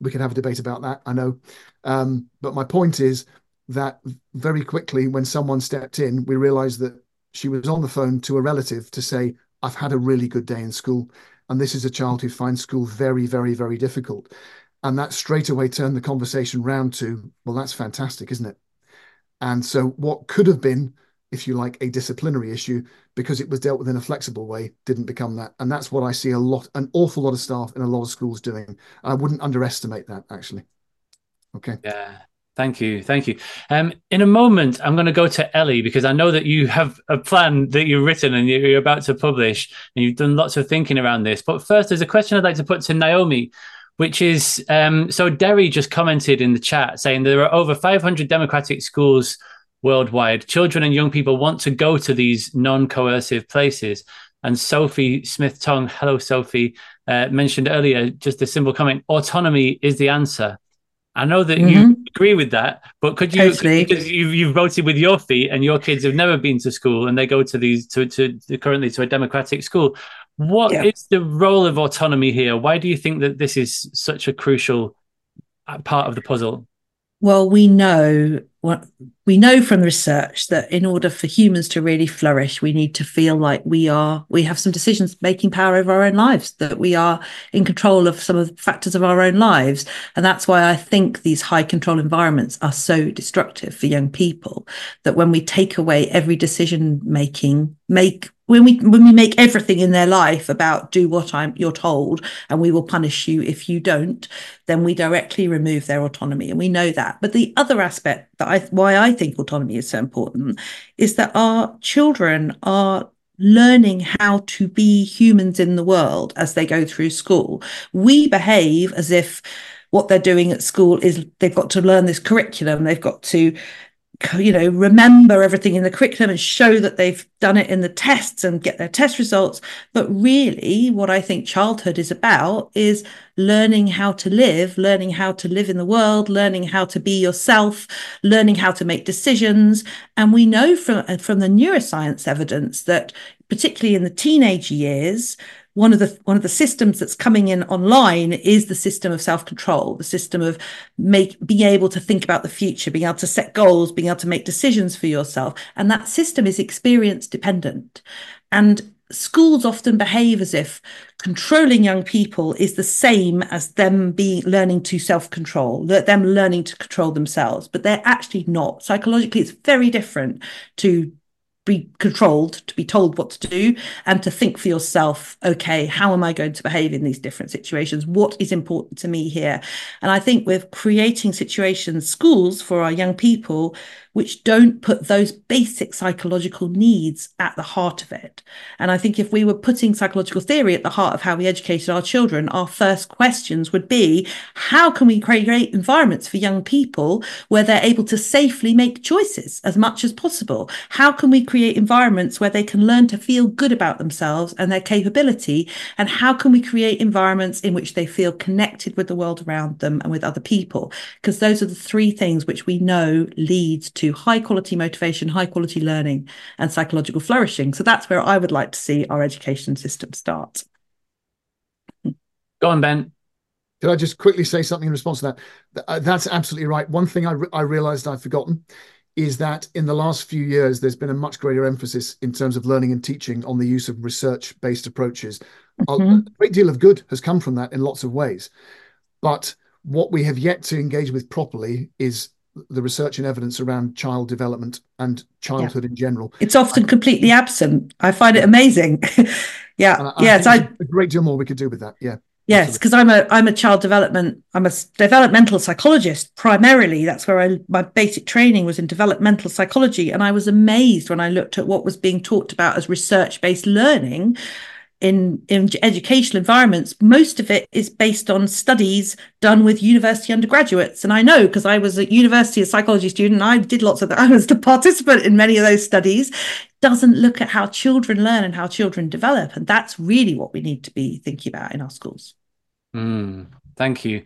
We can have a debate about that, I know. Um, but my point is that very quickly, when someone stepped in, we realized that she was on the phone to a relative to say, I've had a really good day in school. And this is a child who finds school very, very, very difficult. And that straight away turned the conversation round to, well, that's fantastic, isn't it? And so what could have been if you like, a disciplinary issue because it was dealt with in a flexible way, didn't become that. And that's what I see a lot, an awful lot of staff in a lot of schools doing. I wouldn't underestimate that actually. Okay. Yeah. Thank you. Thank you. Um, in a moment, I'm going to go to Ellie because I know that you have a plan that you've written and you're about to publish, and you've done lots of thinking around this. But first, there's a question I'd like to put to Naomi, which is um, so Derry just commented in the chat saying there are over 500 democratic schools worldwide. Children and young people want to go to these non coercive places. And Sophie Smith Tong, hello, Sophie, uh, mentioned earlier just a simple comment autonomy is the answer. I know that mm-hmm. you agree with that, but could you, totally. because you've, you've voted with your feet and your kids have never been to school and they go to these, to, to, to currently to a democratic school. What yeah. is the role of autonomy here? Why do you think that this is such a crucial uh, part of the puzzle? Well, we know what we know from research that in order for humans to really flourish, we need to feel like we are we have some decisions making power over our own lives, that we are in control of some of the factors of our own lives. And that's why I think these high control environments are so destructive for young people. That when we take away every decision making, make when we when we make everything in their life about do what I'm you're told and we will punish you if you don't, then we directly remove their autonomy, and we know that. But the other aspect that I why I think autonomy is so important is that our children are learning how to be humans in the world as they go through school. We behave as if what they're doing at school is they've got to learn this curriculum, they've got to you know remember everything in the curriculum and show that they've done it in the tests and get their test results. But really what i think childhood is about is learning how to live learning how to live in the world learning how to be yourself learning how to make decisions. And we know from from the neuroscience evidence that particularly in the teenage years one of the one of the systems that's coming in online is the system of self-control the system of make being able to think about the future being able to set goals being able to make decisions for yourself. And that system is experience dependent. And schools often behave as if controlling young people is the same as them being learning to self-control them learning to control themselves but they're actually not. Psychologically it's very different to be controlled, to be told what to do, and to think for yourself, okay, how am I going to behave in these different situations? What is important to me here? And I think with creating situations, schools for our young people, which don't put those basic psychological needs at the heart of it. And I think if we were putting psychological theory at the heart of how we educated our children, our first questions would be how can we create environments for young people where they're able to safely make choices as much as possible? How can we create environments where they can learn to feel good about themselves and their capability? And how can we create environments in which they feel connected with the world around them and with other people? Because those are the three things which we know leads to to high quality motivation, high quality learning, and psychological flourishing. So that's where I would like to see our education system start. Go on, Ben. Could I just quickly say something in response to that? Uh, that's absolutely right. One thing I, re- I realized I'd forgotten is that in the last few years, there's been a much greater emphasis in terms of learning and teaching on the use of research based approaches. Mm-hmm. A great deal of good has come from that in lots of ways. But what we have yet to engage with properly is the research and evidence around child development and childhood yeah. in general. It's often I, completely absent. I find it amazing. yeah, I, yes, I, a great deal more we could do with that. Yeah. Yes, because I'm a I'm a child development I'm a developmental psychologist primarily. That's where I my basic training was in developmental psychology, and I was amazed when I looked at what was being talked about as research based learning in, in educational environments, most of it is based on studies done with university undergraduates. And I know because I was a university a psychology student, I did lots of that. I was the participant in many of those studies. Doesn't look at how children learn and how children develop. And that's really what we need to be thinking about in our schools. Mm, thank you.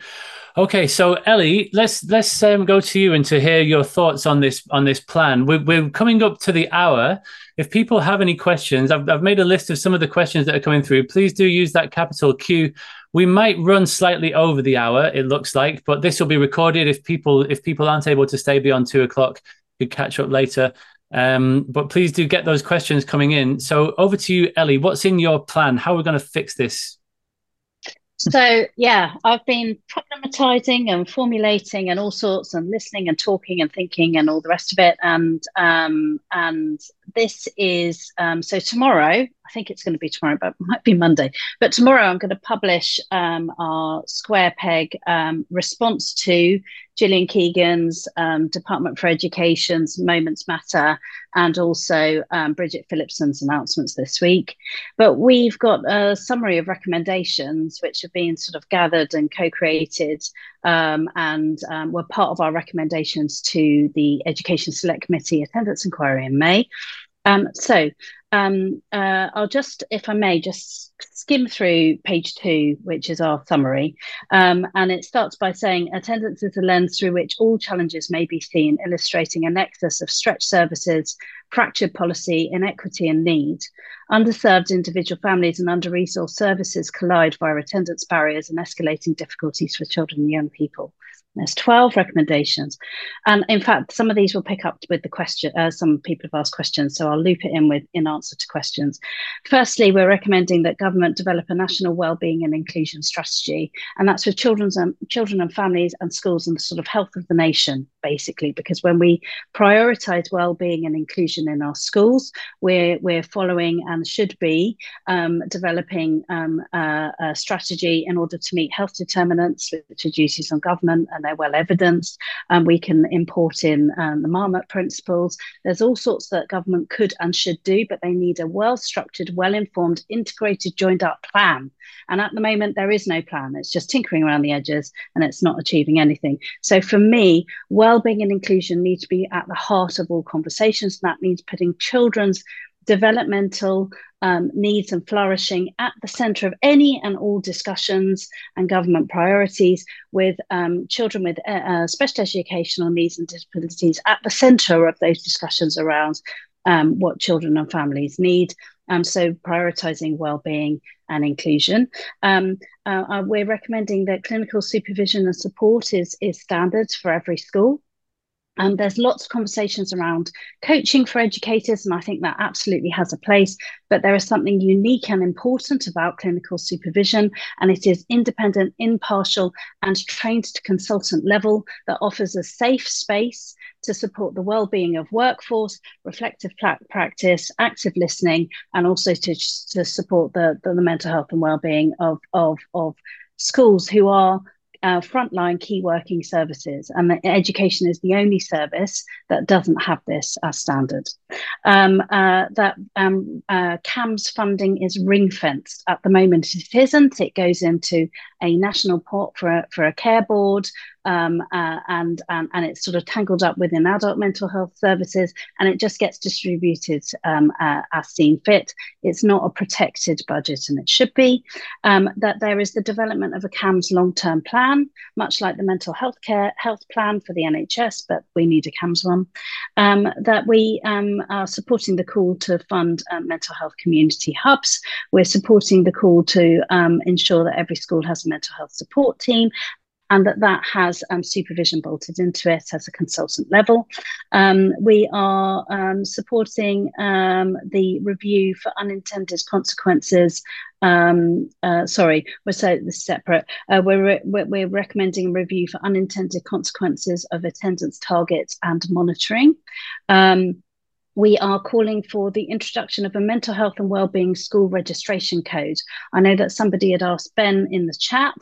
Okay, so Ellie, let's let's um, go to you and to hear your thoughts on this on this plan. We're, we're coming up to the hour. If people have any questions, I've, I've made a list of some of the questions that are coming through. Please do use that capital Q. We might run slightly over the hour. It looks like, but this will be recorded. If people if people aren't able to stay beyond two o'clock, you catch up later. Um, but please do get those questions coming in. So over to you, Ellie. What's in your plan? How are we going to fix this? So yeah i've been problematizing and formulating and all sorts and listening and talking and thinking and all the rest of it. And um and this is um so tomorrow i think it's going to be tomorrow but it might be monday but tomorrow i'm going to publish um our square peg um response to Gillian Keegan's um, Department for Education's Moments Matter and also um, Bridget Phillipson's announcements this week. But we've got a summary of recommendations which have been sort of gathered and co created um, and um, were part of our recommendations to the Education Select Committee attendance inquiry in May. Um, so um, uh, I'll just, if I may, just skim through page two, which is our summary. Um, and it starts by saying attendance is a lens through which all challenges may be seen, illustrating a nexus of stretched services, fractured policy, inequity, and need. Underserved individual families and under resourced services collide via attendance barriers and escalating difficulties for children and young people. There's 12 recommendations. And in fact, some of these will pick up with the question, uh, some people have asked questions, so I'll loop it in with in answer to questions. Firstly, we're recommending that government develop a national wellbeing and inclusion strategy, and that's with children's and children and families and schools and the sort of health of the nation, basically, because when we prioritize well-being and inclusion in our schools, we're we're following and should be um, developing um, a, a strategy in order to meet health determinants, which are duties on government and they're well evidenced. And we can import in um, the Marmot principles. There's all sorts that government could and should do, but they need a well structured, well informed, integrated, joined up plan. And at the moment, there is no plan. It's just tinkering around the edges and it's not achieving anything. So for me, well-being and inclusion need to be at the heart of all conversations. And that means putting children's developmental um, needs and flourishing at the centre of any and all discussions and government priorities, with um, children with uh, uh, special educational needs and disabilities at the centre of those discussions around um, what children and families need. Um, so prioritising well-being and inclusion. Um, uh, uh, we're recommending that clinical supervision and support is, is standards for every school. Um, there's lots of conversations around coaching for educators, and I think that absolutely has a place. But there is something unique and important about clinical supervision, and it is independent, impartial, and trained to consultant level that offers a safe space to support the well-being of workforce, reflective practice, active listening, and also to, to support the, the, the mental health and well-being of, of, of schools who are uh, frontline key working services, and education is the only service that doesn't have this as standard. Um, uh, that um, uh, CAMHS funding is ring fenced at the moment. If It isn't. It goes into a national pot for a, for a care board, um, uh, and, and and it's sort of tangled up within adult mental health services, and it just gets distributed um, uh, as seen fit. It's not a protected budget, and it should be. Um, that there is the development of a CAMHS long-term plan, much like the mental health care health plan for the NHS, but we need a CAMHS one. Um, that we um, are supporting the call to fund uh, mental health community hubs. We're supporting the call to um, ensure that every school has a mental health support team and that that has um, supervision bolted into it at a consultant level. Um, we are um, supporting um, the review for unintended consequences. Um, uh, sorry, we're so separate. Uh, we're, re- we're recommending a review for unintended consequences of attendance targets and monitoring. We are calling for the introduction of a mental health and wellbeing school registration code. I know that somebody had asked Ben in the chat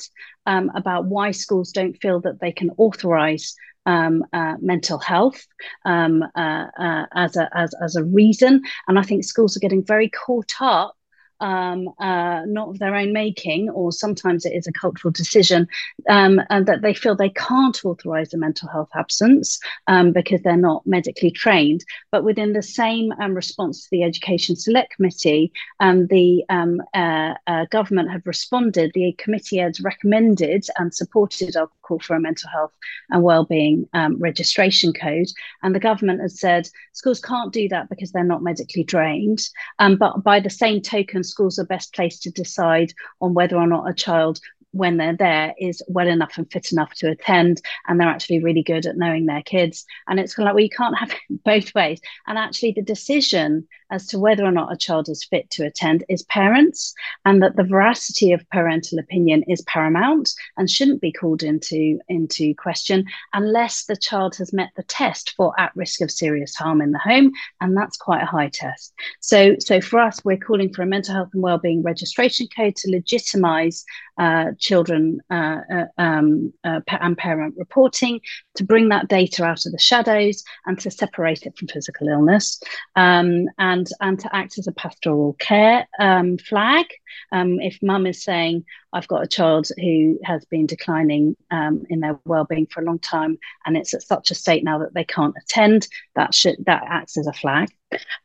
um, about why schools don't feel that they can authorise um, uh, mental health um, uh, uh, as, a, as, as a reason. And I think schools are getting very caught up um, uh, not of their own making, or sometimes it is a cultural decision, um, and that they feel they can't authorise a mental health absence um, because they're not medically trained. But within the same um, response to the Education Select Committee, um, the um, uh, uh, government have responded. The committee has recommended and supported our call for a mental health and wellbeing registration code, and the government has said schools can't do that because they're not medically trained. but by the same token, schools are best placed to decide on whether or not a child when they're there is well enough and fit enough to attend and they're actually really good at knowing their kids and it's kind of like well you can't have it both ways and actually the decision as to whether or not a child is fit to attend is parents, and that the veracity of parental opinion is paramount and shouldn't be called into, into question unless the child has met the test for at risk of serious harm in the home, and that's quite a high test. So, so for us, we're calling for a mental health and wellbeing registration code to legitimise uh, children uh, uh, um, uh, and parent reporting, to bring that data out of the shadows and to separate it from physical illness. Um, and and to act as a pastoral care um, flag. Um, if mum is saying, I've got a child who has been declining um, in their well-being for a long time, and it's at such a state now that they can't attend, that should that acts as a flag.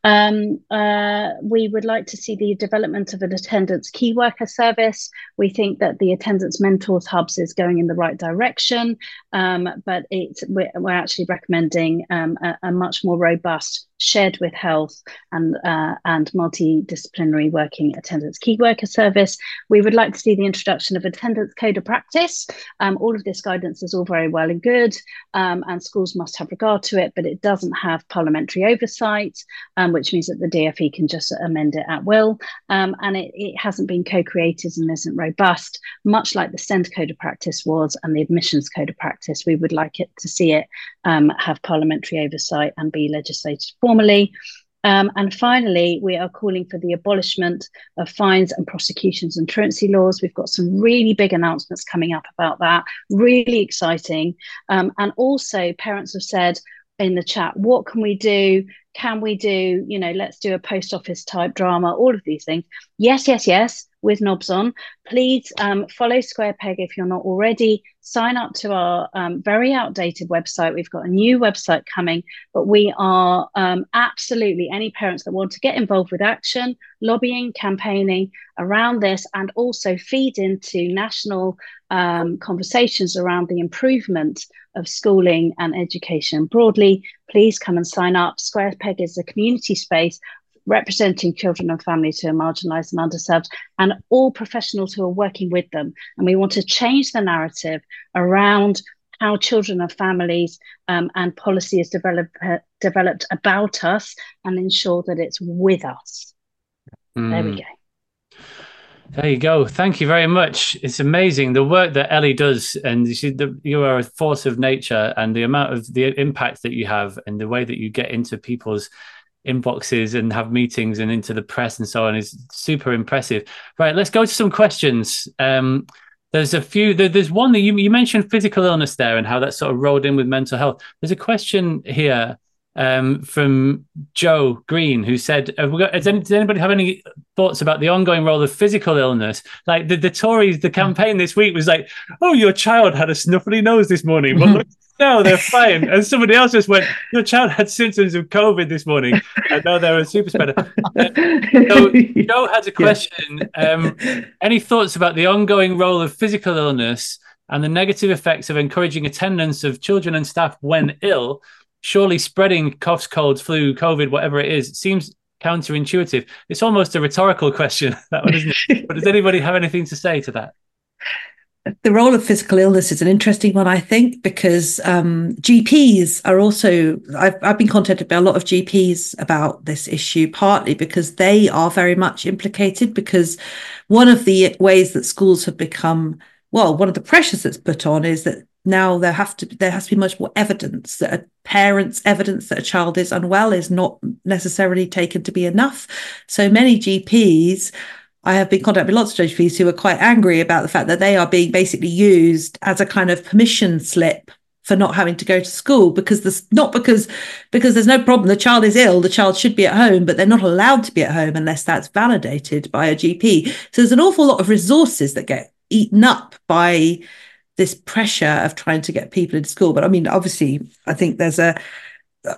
Um, uh, we would like to see the development of an attendance key worker service. We think that the attendance mentors hubs is going in the right direction, um, but we're, we're actually recommending um, a, a, much more robust shared with health and uh, and multidisciplinary working attendance key worker service. We would like to see the introduction of attendance code of practice. Um, all of this guidance is all very well and good, um, and schools must have regard to it, but it doesn't have parliamentary oversight um, which means that the DFE can just amend it at will. Um, and it, it, hasn't been co-created and isn't robust, much like the SEND Code of Practice was and the Admissions Code of Practice. We would like it to see it um, have parliamentary oversight and be legislated formally. Um, and finally, we are calling for the abolishment of fines and prosecutions and truancy laws. We've got some really big announcements coming up about that, really exciting. Um, and also, parents have said in the chat, what can we do? Can we do you know let's do a post office type drama all of these things. Yes yes yes with knobs on. Please um, follow square peg if you're not already. Sign up to our um, very outdated website. We've got a new website coming but we are um, absolutely any parents that want to get involved with action lobbying campaigning around this and also feed into national um, conversations around the improvement of schooling and education broadly, please come and sign up. Square Peg is a community space representing children and families who are marginalised and underserved, and all professionals who are working with them. And we want to change the narrative around how children and families um, and policy is develop, uh, developed about us and ensure that it's with us. Mm. There we hmm. go. There you go. Thank you very much. It's amazing the work that Ellie does, and you, see the, you are a force of nature, and the amount of the impact that you have, and the way that you get into people's inboxes and have meetings and into the press and so on is super impressive. Right, let's go to some questions. Um, there's a few. There, there's one that you you mentioned physical illness there and how that sort of rolled in with mental health. There's a question here um, from Joe Green, who said, got, does, anybody have any thoughts about the ongoing role of physical illness? Like the, the Tories, the campaign this week was like, oh, your child had a snuffly nose this morning, but look, no, they're fine. And somebody else just went, your child had symptoms of COVID this morning, and now they're a super spreader. Uh, so Joe has a question. Um, any thoughts about the ongoing role of physical illness and the negative effects of encouraging attendance of children and staff when ill? Surely spreading coughs, colds, flu, COVID, whatever it is, seems counterintuitive. It's almost a rhetorical question, that one, isn't it? but does anybody have anything to say to that? The role of physical illness is an interesting one, I think, because um, GPs are also. I've, I've been contacted by a lot of GPs about this issue, partly because they are very much implicated. Because one of the ways that schools have become well, one of the pressures that's put on is that now there have to there has to be much more evidence that a parent's evidence that a child is unwell is not necessarily taken to be enough. So many GPs I have been contacted lots of GPs who are quite angry about the fact that they are being basically used as a kind of permission slip for not having to go to school because there's not because because there's no problem the child is ill the child should be at home but they're not allowed to be at home unless that's validated by a GP so there's an awful lot of resources that get eaten up by this pressure of trying to get people into school. But I mean, obviously, I think there's a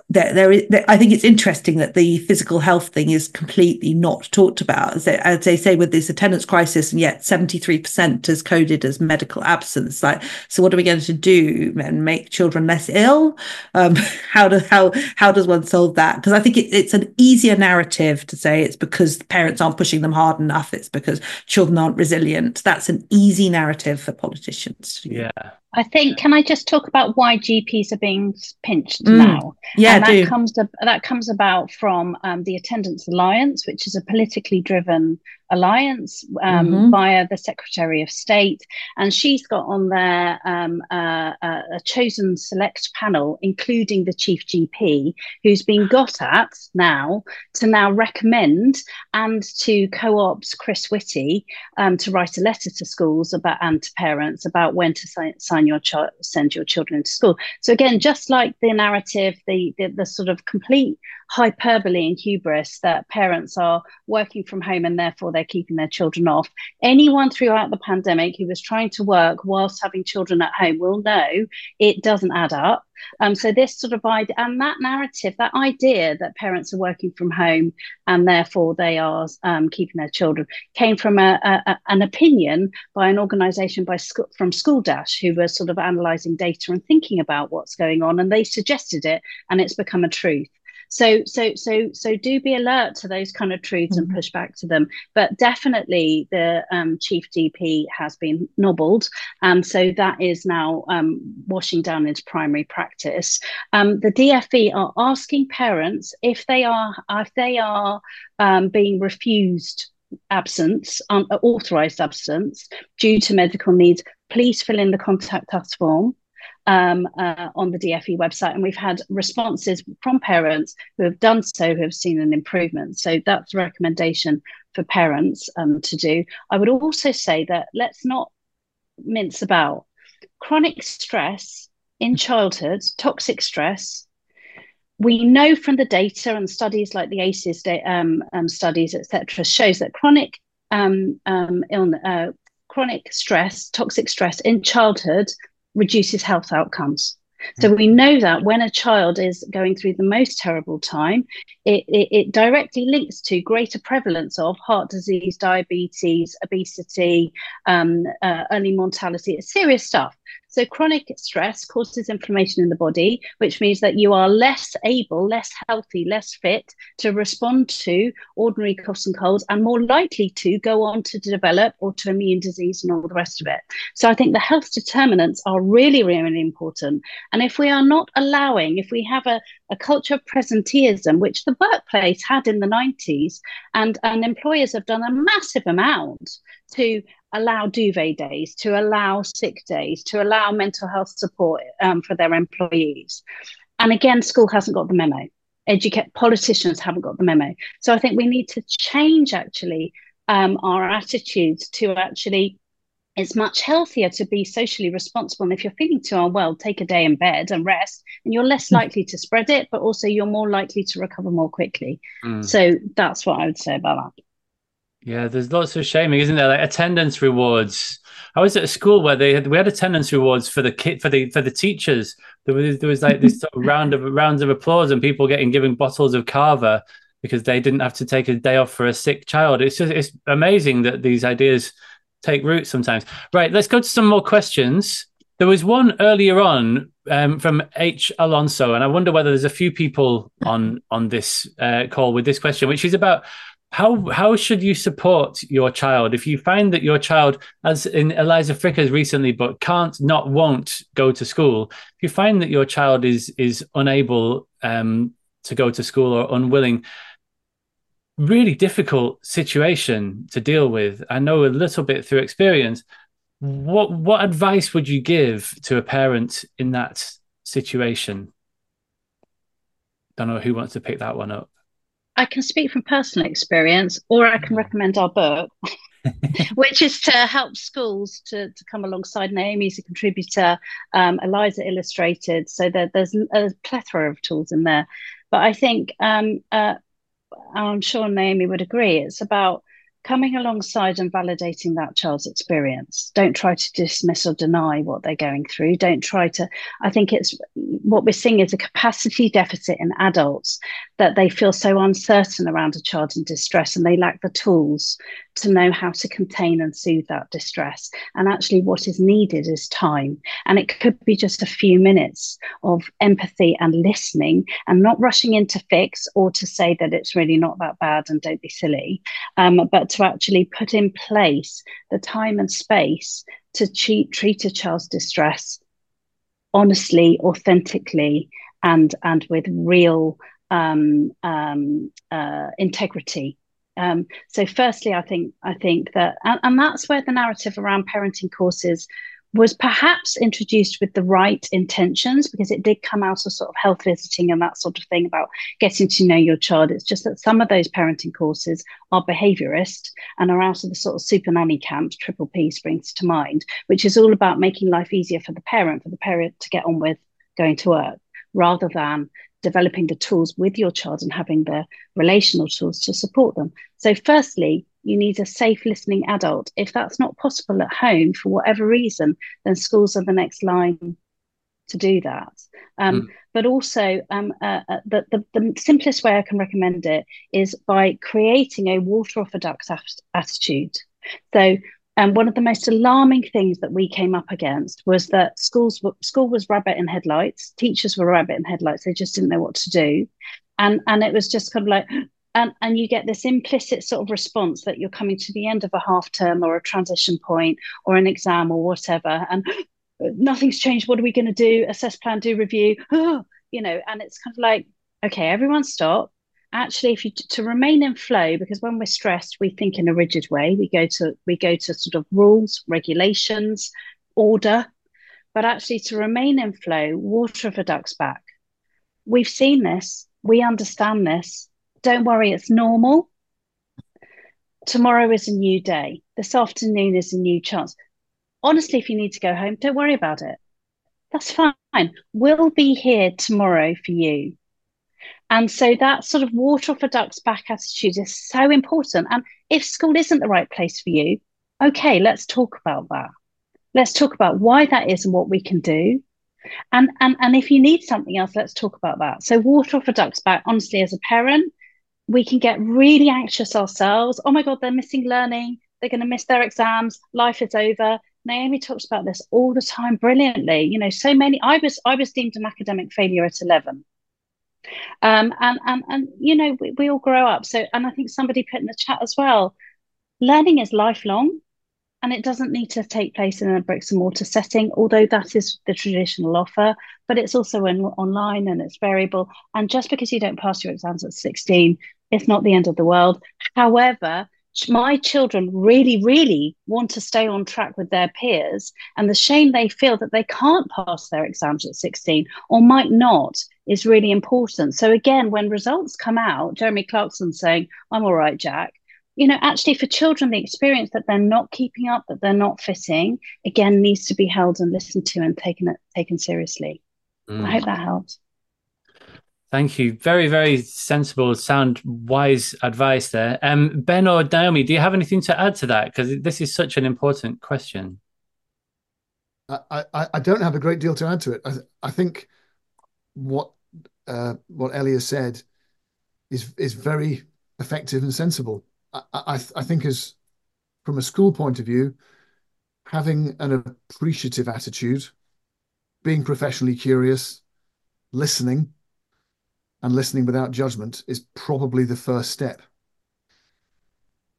there, there is, there, I think it's interesting that the physical health thing is completely not talked about, as they, as they say with this attendance crisis, and yet 73% is coded as medical absence. Like, so what are we going to do and make children less ill? Um, how do how how does one solve that? Because I think it, it's an easier narrative to say it's because parents aren't pushing them hard enough. It's because children aren't resilient. That's an easy narrative for politicians. Yeah, I think can I just talk about why GPs are being pinched mm. now? Yeah, and that do. comes to, that comes about from um, the Attendance Alliance, which is a politically driven alliance um, mm-hmm. via the Secretary of State, and she's got on there um, uh, a chosen select panel, including the chief GP, who's been got at now to now recommend and to co-ops Chris Whitty um, to write a letter to schools about and to parents about when to sign, sign your child, send your children to school. So again, just like the narrative, the, the, the sort of complete hyperbole and hubris that parents are working from home and therefore they're keeping their children off. Anyone throughout the pandemic who was trying to work whilst having children at home will know it doesn't add up. Um, so this sort of idea and that narrative, that idea that parents are working from home and therefore they are um, keeping their children, came from a, a, an opinion by an organisation by from School Dash who were sort of analysing data and thinking about what's going on, and they suggested it, and it's become a truth. So so so so do be alert to those kind of truths mm-hmm. and push back to them. But definitely the um, chief GP has been nobbled, and so that is now um, washing down into primary practice. Um, the DFE are asking parents if they are if they are um, being refused absence, unauthorized absence due to medical needs, please fill in the contact us form um, uh, on the DFE website, and we've had responses from parents who have done so who have seen an improvement. So that's a recommendation for parents um, to do. I would also say that let's not mince about chronic stress in childhood, toxic stress. We know from the data and studies like the ACEs um, um, studies, etc., shows that chronic um, um, illness, uh, chronic stress, toxic stress in childhood reduces health outcomes. So we know that when a child is going through the most terrible time, it, it, it, directly links to greater prevalence of heart disease, diabetes, obesity, um, uh, early mortality. It's serious stuff. So chronic stress causes inflammation in the body, which means that you are less able, less healthy, less fit to respond to ordinary coughs and colds, and more likely to go on to develop autoimmune disease and all the rest of it. So I think the health determinants are really, really important. And if we are not allowing, if we have a, a culture of presenteeism, which the workplace had in the 90s, and, and employers have done a massive amount to allow duvet days, to allow sick days, to allow mental health support um, for their employees. And again, school hasn't got the memo. Educate politicians haven't got the memo. So I think we need to change actually um, our attitudes to actually it's much healthier to be socially responsible. And if you're feeling too unwell, take a day in bed and rest, and you're less hmm. likely to spread it, but also you're more likely to recover more quickly. Mm. So that's what I would say about that. Yeah, there's lots of shaming, isn't there? Like attendance rewards. I was at a school where they had we had attendance rewards for the kid for the for the teachers. There was there was like this sort of round of rounds of applause and people getting given bottles of cava because they didn't have to take a day off for a sick child. It's just it's amazing that these ideas take root sometimes. Right, let's go to some more questions. There was one earlier on um, from H Alonso, and I wonder whether there's a few people on on this uh, call with this question, which is about how how should you support your child if you find that your child as in eliza frickers recently but can't not won't go to school if you find that your child is is unable um, to go to school or unwilling really difficult situation to deal with i know a little bit through experience what what advice would you give to a parent in that situation don't know who wants to pick that one up I can speak from personal experience, or I can recommend our book, which is to help schools to, to come alongside. Naomi's a contributor, um, Eliza illustrated, so that there's a plethora of tools in there. But I think um, uh, I'm sure Naomi would agree. It's about coming alongside and validating that child's experience. Don't try to dismiss or deny what they're going through. Don't try to, I think it's what we're seeing is a capacity deficit in adults that they feel so uncertain around a child in distress and they lack the tools to know how to contain and soothe that distress. And actually, what is needed is time. And it could be just a few minutes of empathy and listening and not rushing in to fix or to say that it's really not that bad and don't be silly, um, but to actually put in place the time and space to treat, treat a child's distress honestly, authentically, and, and with real um, um, uh, integrity um, so, firstly, I think I think that, and, and that's where the narrative around parenting courses was perhaps introduced with the right intentions because it did come out of sort of health visiting and that sort of thing about getting to know your child. It's just that some of those parenting courses are behaviorist and are out of the sort of super nanny camps, triple P springs to mind, which is all about making life easier for the parent, for the parent to get on with going to work rather than developing the tools with your child and having the relational tools to support them. So, firstly, you need a safe listening adult. If that's not possible at home for whatever reason, then schools are the next line to do that. Um, mm. But also, um, uh, uh, the, the, the, simplest way I can recommend it is by creating a water off a duck's attitude. So, and one of the most alarming things that we came up against was that schools school was rabbit in headlights. Teachers were rabbit in headlights. They just didn't know what to do, and and it was just kind of like, and and you get this implicit sort of response that you're coming to the end of a half term or a transition point or an exam or whatever, and nothing's changed. What are we going to do? Assess, plan, do, review. you know, and it's kind of like, okay, everyone stop actually if you to remain in flow because when we're stressed we think in a rigid way. We go to we go to sort of rules regulations order. But actually to remain in flow water of a duck's back. We've seen this. We understand this. Don't worry it's normal. Tomorrow is a new day. This afternoon is a new chance. Honestly if you need to go home don't worry about it. That's fine. We'll be here tomorrow for you and so that sort of water off a duck's back attitude is so important. And if school isn't the right place for you, okay, let's talk about that. Let's talk about why that is and what we can do. And and and if you need something else, let's talk about that. So water off a duck's back, honestly, as a parent, we can get really anxious ourselves. Oh my God, they're missing learning. They're going to miss their exams. Life is over. Naomi talks about this all the time brilliantly. You know, so many. I was I was deemed an academic failure at eleven, um, and and and you know we, we all grow up. So, and I think somebody put in the chat as well. Learning is lifelong, and it doesn't need to take place in a bricks and mortar setting, although that is the traditional offer. But it's also in, online and it's variable. And just because you don't pass your exams at sixteen, it's not the end of the world. However, my children really, really want to stay on track with their peers, and the shame they feel that they can't pass their exams at 16 or might not is really important. So, again, when results come out, Jeremy Clarkson saying, I'm all right, Jack. You know, actually, for children, the experience that they're not keeping up, that they're not fitting, again, needs to be held and listened to and taken taken seriously. Mm. I hope that helps. Thank you. Very, very sensible, sound, wise advice there. Um, ben or Naomi, do you have anything to add to that? Because this is such an important question. I, I, I, don't have a great deal to add to it. I, I think what uh, what Ellie has said is is very effective and sensible. I, I, I think as from a school point of view, having an appreciative attitude, being professionally curious, listening, and listening without judgment is probably the first step.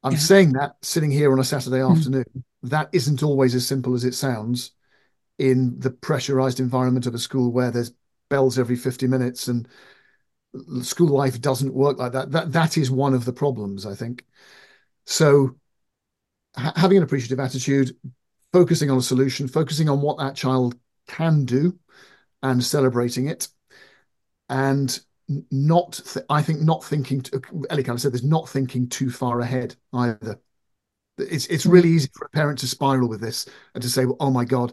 I'm yeah. saying that sitting here on a Saturday mm. afternoon, that isn't always as simple as it sounds in the pressurized environment of a school where there's bells every 50 minutes and school life doesn't work like that. That that is one of the problems, I think. So ha- having an appreciative attitude, focusing on a solution, focusing on what that child can do and celebrating it and not th- I think not thinking to, Ellie kind of said there's not thinking too far ahead either. It's it's hmm. really easy for a parent to spiral with this and to say, well, oh my God,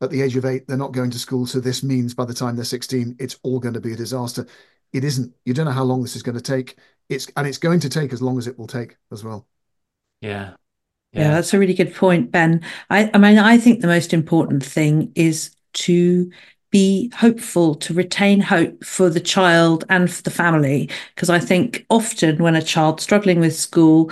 at the age of eight, they're not going to school. So this means by the time they're 16, it's all going to be a disaster. It isn't. You don't know how long this is going to take. It's and it's going to take as long as it will take as well. Yeah. Yeah, yeah that's a really good point, Ben. I, I mean, I think the most important thing is to be hopeful, to retain hope for the child and for the family. Because I think often when a child's struggling with school,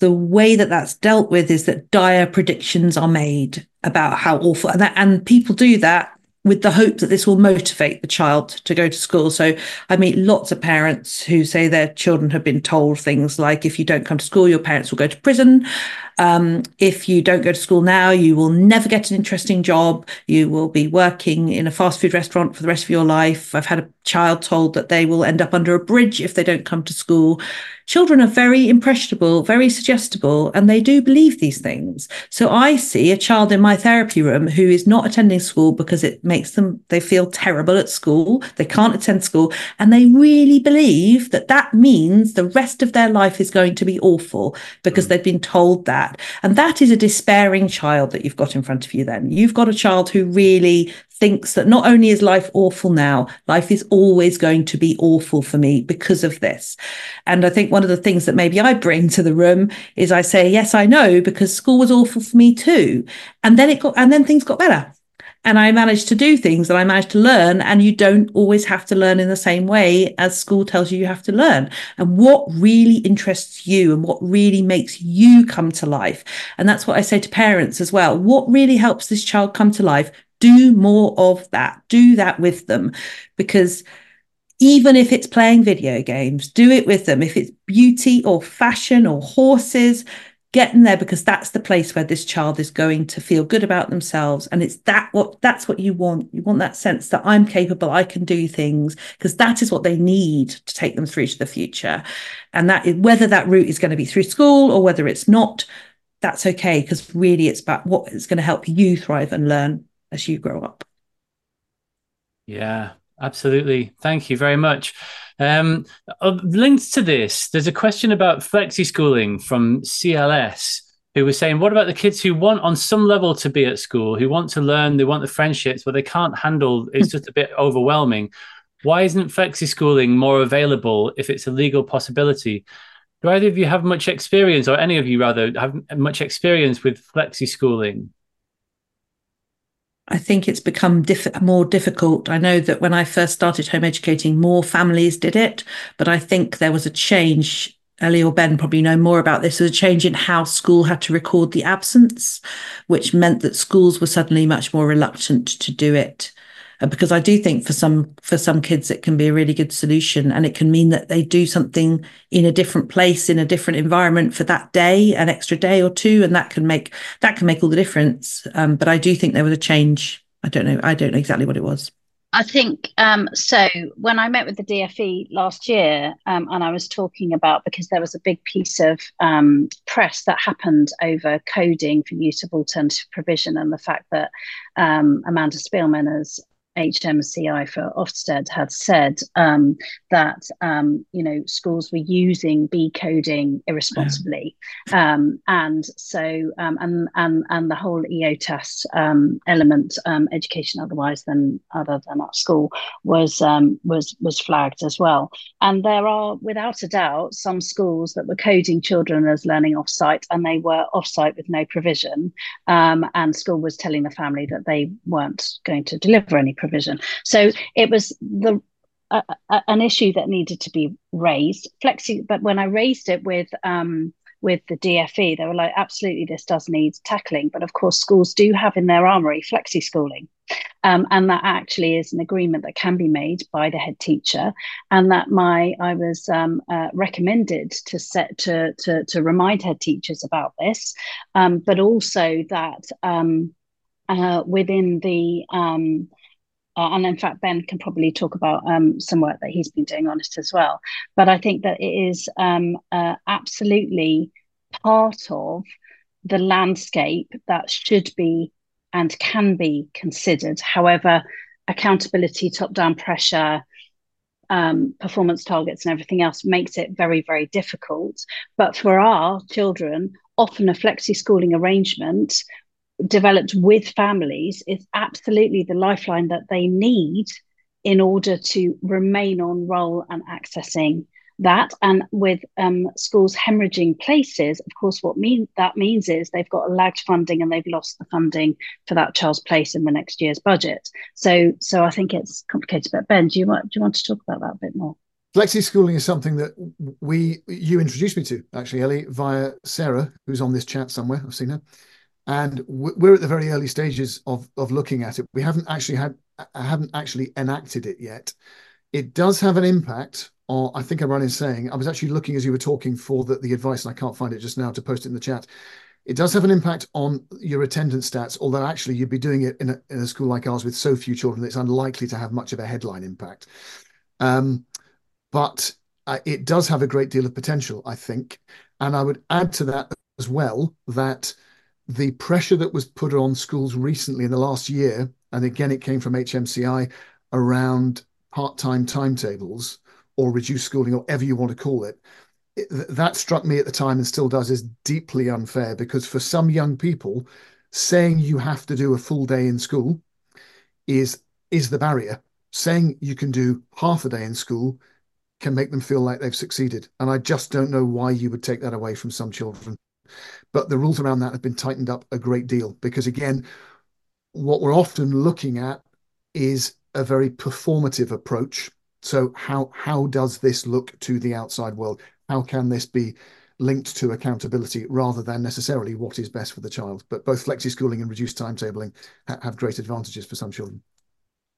the way that that's dealt with is that dire predictions are made about how awful and, that, and people do that with the hope that this will motivate the child to go to school. So I meet lots of parents who say their children have been told things like, if you don't come to school, your parents will go to prison. Um, if you don't go to school now, you will never get an interesting job. You will be working in a fast food restaurant for the rest of your life. I've had a child told that they will end up under a bridge if they don't come to school. Children are very impressionable, very suggestible, and they do believe these things. So I see a child in my therapy room who is not attending school because it makes them, they feel terrible at school. They can't attend school. And they really believe that that means the rest of their life is going to be awful because mm. they've been told that that. And that is a despairing child that you've got in front of you then. You've got a child who really thinks that not only is life awful now, life is always going to be awful for me because of this. And I think one of the things that maybe I bring to the room is I say, yes, I know because school was awful for me too. And then it got, and then things got better and I managed to do things and I managed to learn. And you don't always have to learn in the same way as school tells you you have to learn. And what really interests you and what really makes you come to life. And that's what I say to parents as well. What really helps this child come to life? Do more of that. Do that with them because even if it's playing video games, do it with them. If it's beauty or fashion or horses, get in there because that's the place where this child is going to feel good about themselves. And it's that what that's what you want. You want that sense that i'm capable i can do things because that is what they need to take them through to the future. And that whether that route is going to be through school or whether it's not that's okay because really it's about what is going to help you thrive and learn as you grow up. Yeah absolutely. Thank you very much um, uh, linked to this, there's a question about flexi schooling from CLS, who was saying, What about the kids who want, on some level, to be at school, who want to learn, they want the friendships, but they can't handle it's just a bit overwhelming? Why isn't flexi schooling more available if it's a legal possibility? Do either of you have much experience, or any of you rather, have much experience with flexi schooling? I think it's become diff- more difficult. I know that when I first started home educating, more families did it, but I think there was a change Ellie or Ben probably know more about this. There was a change in how school had to record the absence, which meant that schools were suddenly much more reluctant to do it. Uh, because I do think for some for some kids it can be a really good solution, and it can mean that they do something in a different place, in a different environment for that day, an extra day or two, and that can make that can make all the difference. Um, but I do think there was a change. I don't know. I don't know exactly what it was. I think um, so. When I met with the DFE last year, um, and I was talking about because there was a big piece of um, press that happened over coding for use of alternative provision, and the fact that um, Amanda Spielman has HMCI for Ofsted had said um, that um, you know schools were using B coding irresponsibly, yeah. um, and so um, and and and the whole EOTAS um, element, um, education otherwise than other than at school, was was was flagged as well. And there are, without a doubt, some schools that were coding children as learning offsite, and they were offsite with no provision, and school was telling the family that they weren't going to deliver any provision. So it was the an issue that needed to be raised. Flexi, but when I raised it with um, with the DFE, they were like, absolutely, this does need tackling. But of course, schools do have in their armory flexi schooling. Um, and that actually is an agreement that can be made by the head teacher, and that my I was um, uh, recommended to set to, to to remind head teachers about this, um, but also that um, uh, within the um, and in fact, Ben can probably talk about um, some work that he's been doing on it as well. But I think that it is um, uh, absolutely part of the landscape that should be and can be considered. However, accountability, top down pressure, um, performance targets, and everything else makes it very, very difficult. But for our children, often a flexi schooling arrangement developed with families is absolutely the lifeline that they need in order to remain on roll and accessing that. And with um, schools hemorrhaging places of course what mean that means is they've got a lagged funding and they've lost the funding for that child's place in the next year's budget. So so i think it's complicated but ben do you want do you want to talk about that a bit more? Flexi schooling is something that we you introduced me to actually ellie via sarah who's on this chat somewhere. I've seen her and we're at the very early stages of of looking at it. We haven't actually had haven't actually enacted it yet. It does have an impact. Or I think I'm is saying I was actually looking as you were talking for the, the advice, and I can't find it just now to post it in the chat. It does have an impact on your attendance stats, although actually you'd be doing it in a, in a school like ours with so few children, that it's unlikely to have much of a headline impact. Um, but uh, it does have a great deal of potential, I think. And I would add to that as well that the pressure that was put on schools recently in the last year, and again, it came from HMCI around part time timetables or reduced schooling, or whatever you want to call it, it, that struck me at the time and still does is deeply unfair because for some young people, saying you have to do a full day in school is is the barrier. Saying you can do half a day in school can make them feel like they've succeeded. And I just don't know why you would take that away from some children. But the rules around that have been tightened up a great deal because, again, what we're often looking at is a very performative approach. So, how how does this look to the outside world? How can this be linked to accountability rather than necessarily what is best for the child? But both flexi schooling and reduced timetabling ha- have great advantages for some children.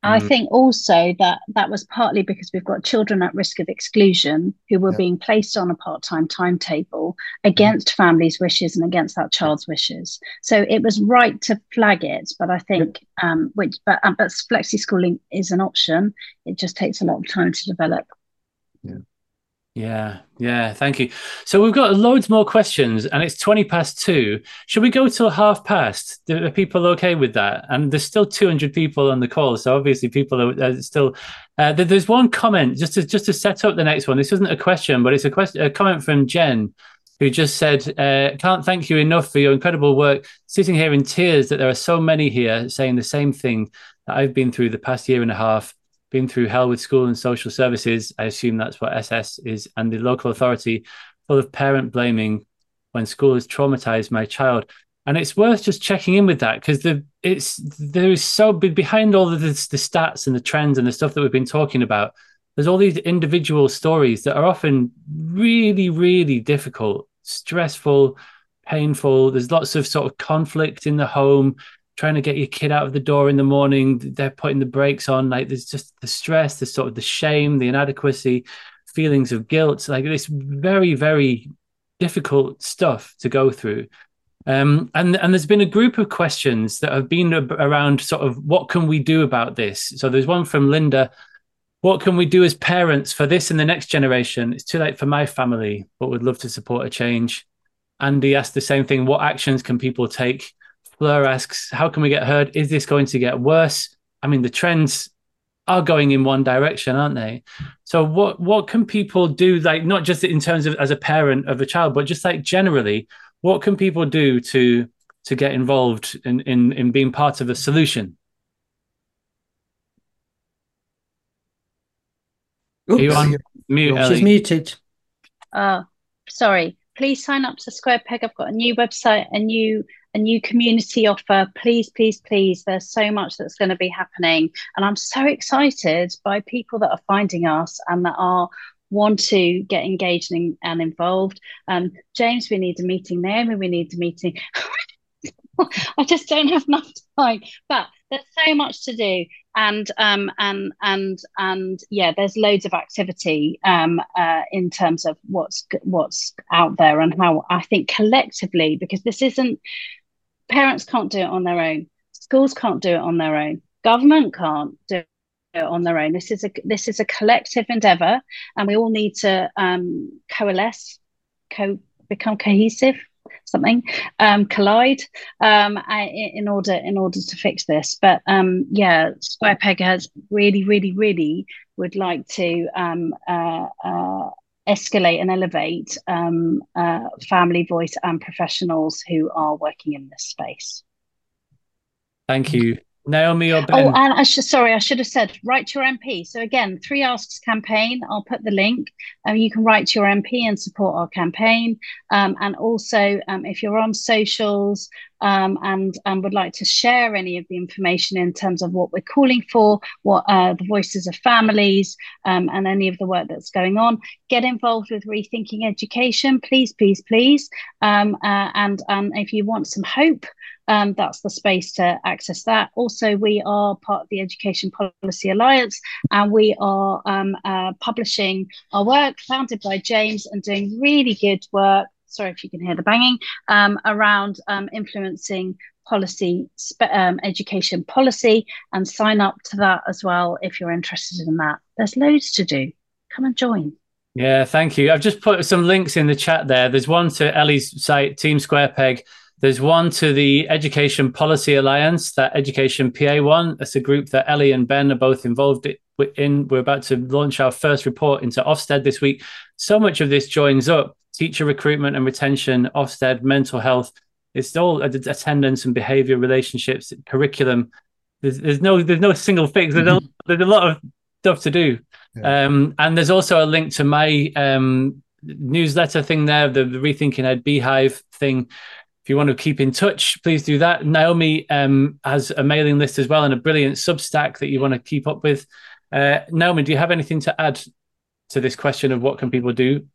I mm. think also that that was partly because we've got children at risk of exclusion who were yeah. being placed on a part time timetable against mm. families' wishes and against that child's wishes. So it was right to flag it, but I think yeah. um, which but um, but flexi schooling is an option. It just takes a lot of time to develop. Yeah. Yeah, yeah, thank you. So we've got loads more questions, and it's twenty past two. Should we go till half past? Are people okay with that? And there's still two hundred people on the call, so obviously people are, are still. Uh, there's one comment just to just to set up the next one. This isn't a question, but it's a question, a comment from Jen, who just said, uh, "Can't thank you enough for your incredible work. Sitting here in tears that there are so many here saying the same thing that I've been through the past year and a half." Been through hell with school and social services. I assume that's what SS is, and the local authority full of parent blaming when school has traumatized my child. And it's worth just checking in with that because the it's there is so behind all of this, the stats and the trends and the stuff that we've been talking about. there's all these individual stories that are often really, really difficult, stressful, painful. There's lots of sort of conflict in the home, trying to get your kid out of the door in the morning. They're putting the brakes on. Like there's just the stress, the sort of the shame, the inadequacy, feelings of guilt. Like it's very, very difficult stuff to go through. Um, and and there's been a group of questions that have been around sort of what can we do about this. So there's one from Linda. What can we do as parents for this and the next generation? It's too late for my family, but would love to support a change. Andy asked the same thing. What actions can people take? Fleur asks, how can we get heard? Is this going to get worse? I mean, the trends are going in one direction, aren't they? So what what can people do, like not just in terms of as a parent of a child, but just like generally, what can people do to to get involved in in, in being part of a solution? Oops. Are you on mute? She's muted. Uh, sorry. Please sign up to Square Peg. I've got a new website, a new a new community offer. Please, please, please. There's so much that's going to be happening. And I'm so excited by people that are finding us and that are want to get engaged and, and involved. Um, James, we need a meeting. Naomi, we need a meeting. I just don't have enough time. But there's so much to do, and um, and and and yeah, there's loads of activity um, uh, in terms of what's what's out there and how I think collectively, because this isn't parents can't do it on their own, schools can't do it on their own, government can't do it on their own. This is a this is a collective endeavor, and we all need to um, coalesce, co become cohesive, something, um, collide um, in order in order to fix this. But um, yeah, Square Peg has really, really, really would like to um, uh, uh, escalate and elevate um, uh, family voice and professionals who are working in this space. Thank you. Naomi or Ben? Oh, and I should sorry, I should have said write to your MP. So again, three asks campaign. I'll put the link. Um, you can write to your MP and support our campaign. Um, and also, um, if you're on socials um, and and would like to share any of the information in terms of what we're calling for, what uh, the voices of families, um, and any of the work that's going on, get involved with rethinking education, please, please, please. Um, uh, and and if you want some hope um, that's the space to access that. Also, we are part of the Education Policy Alliance and we are um, uh, publishing our work founded by James and doing really good work. Sorry if you can hear the banging um, around um, influencing policy, um, education policy, and sign up to that as well if you're interested in that. There's loads to do. Come and join. Yeah, thank you. I've just put some links in the chat there. There's one to Ellie's site, Team Square Peg there's one to the Education Policy Alliance, that Education PA one. That's a group that Ellie and Ben are both involved in. We're about to launch our first report into Ofsted this week. So much of this joins up teacher recruitment and retention, Ofsted, mental health. It's all attendance and behavior relationships, curriculum. There's, there's no there's no single fix. There's, a, mm-hmm. there's a lot of stuff to do. Yeah. Um, and there's also a link to my um, newsletter thing there, the, the Rethinking Ed Beehiiv thing if you want to keep in touch, please do that. Naomi um, has a mailing list as well and a brilliant Substack that you want to keep up with. Uh, Naomi, do you have anything to add to this question of what can people do?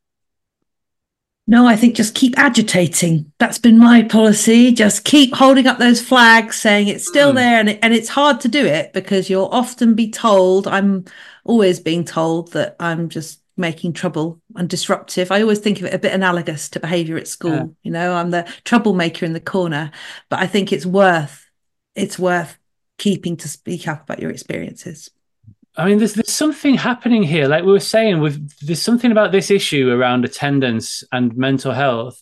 No, I think just keep agitating. That's been my policy. Just keep holding up those flags, saying it's still mm. there, and it, and it's hard to do it because you'll often be told. I'm always being told that I'm just making trouble and disruptive. I always think of it a bit analogous to behavior at school. Yeah. You know, I'm the troublemaker in the corner, but I think it's worth it's worth keeping to speak up about your experiences. I mean, there's there's something happening here. Like we were saying, with there's something about this issue around attendance and mental health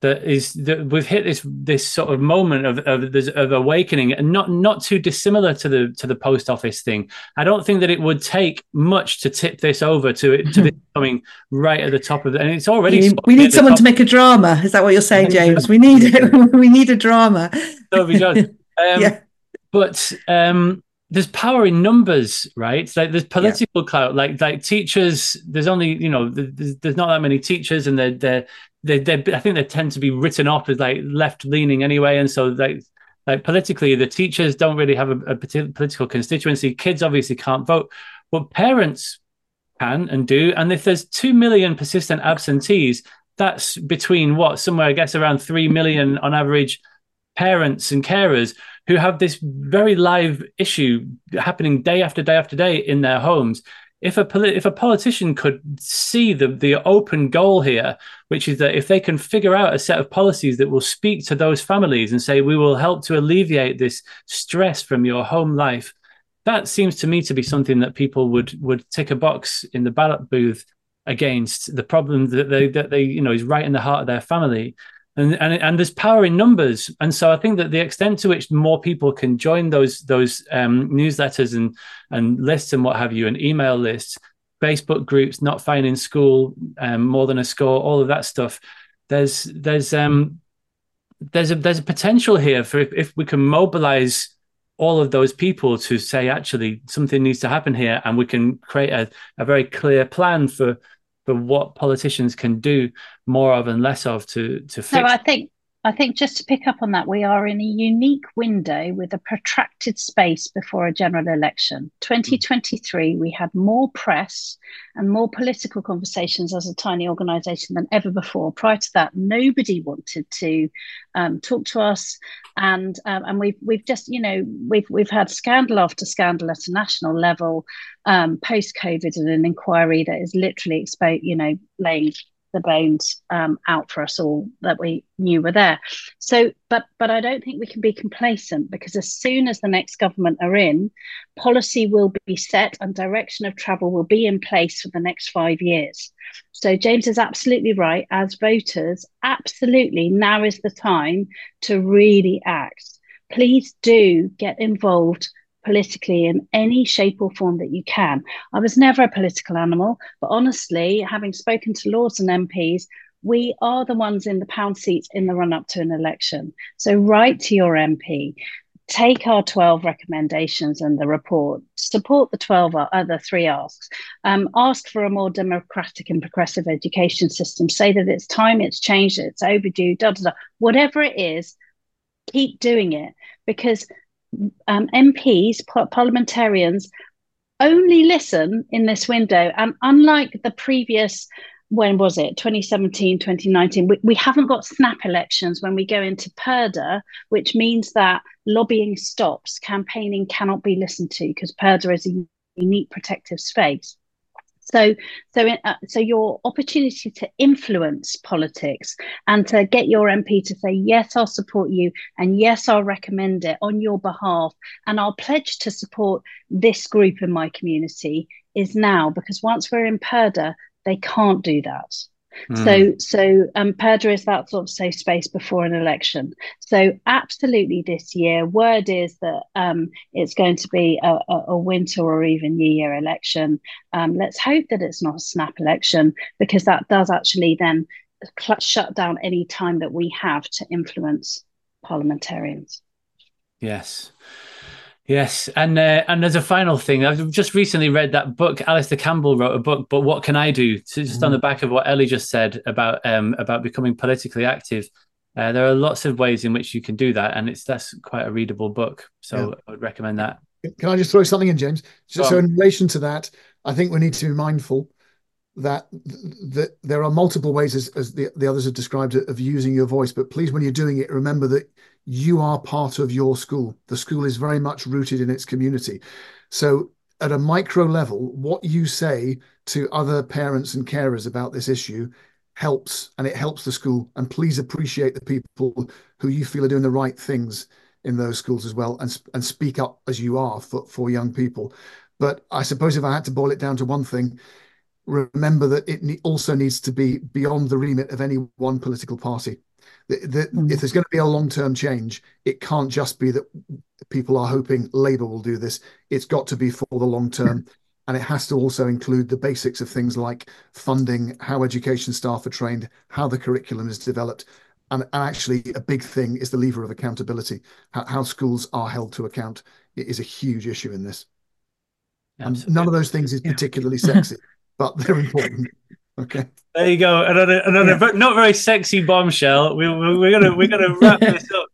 that is that we've hit this this sort of moment of of, of awakening and not not too dissimilar to the to the post office thing i don't think that it would take much to tip this over to it to be coming right at the top of it and it's already we need, we need someone to make a drama is that what you're saying james we need we need a drama so we um, yeah. but um there's power in numbers, right? Like there's political yeah. clout. Like like teachers, there's only you know there's, there's not that many teachers, and they're they're they, they I think they tend to be written off as like left leaning anyway, and so like like politically, the teachers don't really have a, a political constituency. Kids obviously can't vote, but parents can and do. And if there's 2 million persistent absentees, that's between what, somewhere, I guess, around 3 million on average parents and carers who have this very live issue happening day after day after day in their homes. If a if a politician could see the the open goal here, which is that if they can figure out a set of policies that will speak to those families and say we will help to alleviate this stress from your home life, that seems to me to be something that people would would tick a box in the ballot booth against the problem that they that they you know is right in the heart of their family and and, and there's power in numbers. And so i think that the extent to which more people can join those those um, newsletters and and lists and what have you and email lists facebook groups not fine in school um, more than a score all of that stuff there's there's um there's a there's a potential here for if, if we can mobilize all of those people to say actually something needs to happen here and we can create a, a very clear plan for for what politicians can do more of and less of to to fix. No, I think I think just to pick up on that, we are in a unique window with a protracted space before a general election. 2023, we had more press and more political conversations as a tiny organisation than ever before. Prior to that, nobody wanted to um, talk to us, and um, and we've we've just you know we've we've had scandal after scandal at a national level um, post COVID and an inquiry that is literally exposed, you know, laying the bones um, out for us all that we knew were there. So, but but I don't think we can be complacent because as soon as the next government are in, policy will be set and direction of travel will be in place for the next five years. So James is absolutely right. As voters, absolutely now is the time to really act. Please do get involved politically in any shape or form that you can. I was never a political animal, but honestly, having spoken to lords and MPs, we are the ones in the pound seats in the run up to an election. So write to your MP, take our 12 recommendations and the report, support the 12 other three asks, um, ask for a more democratic and progressive education system, say that it's time, it's changed, it's overdue, da, da, da. whatever it is, keep doing it because um, MPs, parliamentarians, only listen in this window. And unlike the previous, when was it, 2017, 2019, we, we haven't got snap elections when we go into Purdah, which means that lobbying stops, campaigning cannot be listened to because Purdah is a unique protective space. So, so, uh, so your opportunity to influence politics and to get your MP to say yes, I'll support you, and yes, I'll recommend it on your behalf, and I'll pledge to support this group in my community is now because once we're in Purdah, they can't do that. So, so um, is that sort of safe space before an election. So, absolutely, this year, word is that um, it's going to be a, a, winter or even New Year election. Um, let's hope that it's not a snap election because that does actually then shut down any time that we have to influence parliamentarians. Yes. Yes, and uh, and as a final thing, I've just recently read that book. Alastair Campbell wrote a book, but what can I do? So just mm-hmm. on the back of what Ellie just said about um, about becoming politically active, uh, there are lots of ways in which you can do that, and it's that's quite a readable book. So yeah. I would recommend that. Can I just throw something in, James? So, so in relation to that, I think we need to be mindful that that there are multiple ways, as, as the, the others have described of using your voice. But please, when you're doing it, remember that you are part of your school. The school is very much rooted in its community. So, at a micro level, what you say to other parents and carers about this issue helps, and it helps the school. And please appreciate the people who you feel are doing the right things in those schools as well, and and speak up as you are for for young people. But I suppose if I had to boil it down to one thing, remember that it also needs to be beyond the remit of any one political party. The, the, mm. If there's going to be a long term change, it can't just be that people are hoping Labour will do this. It's got to be for the long term. And it has to also include the basics of things like funding, how education staff are trained, how the curriculum is developed. And, and actually, a big thing is the lever of accountability. How, how schools are held to account it is a huge issue in this. Absolutely. And none of those things is particularly sexy but they're important. Okay. There you go. Another another yeah. not very sexy bombshell. We, we, we're gonna we're gonna wrap this up.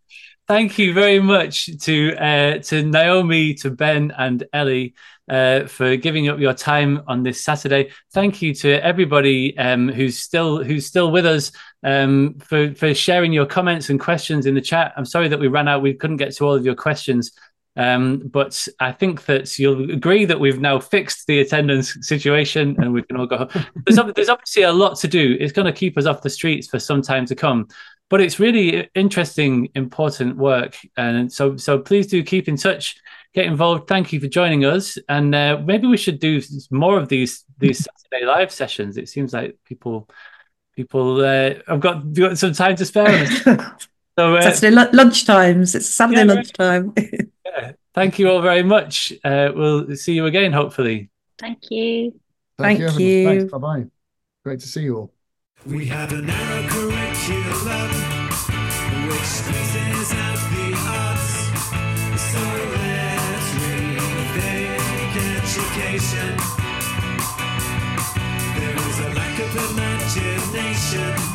Thank you very much to uh, to Naomi, to Ben, and Ellie. uh, for giving up your time on this Saturday. Thank you to everybody um, who's still who's still with us um, for for sharing your comments and questions in the chat. I'm sorry that we ran out; we couldn't get to all of your questions. Um, but I think that you'll agree that we've now fixed the attendance situation and we can all go. There's, there's obviously a lot to do. It's going to keep us off the streets for some time to come but it's really interesting, important work. And so, so please do keep in touch, get involved. Thank you for joining us, and uh, maybe we should do more of these these Saturday live sessions. It seems like people people uh, have got got some time to spare. so uh, Saturday l- lunch times. It's Saturday yeah, lunchtime. yeah. Thank you all very much. Uh, we'll see you again, hopefully. Thank you. Thank, Thank you. you. Thanks. Bye bye. Great to see you all. We have a narrow curriculum which squeezes out the arts. So let's rethink education. There is a lack of imagination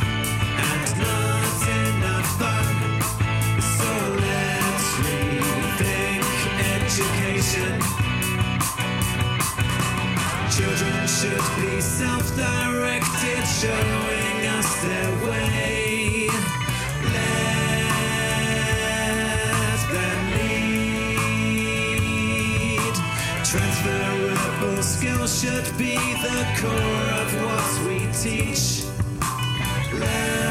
education. Children should be self-directed, showing us their way. Let them lead. Transferable skills should be the core of what we teach. Learn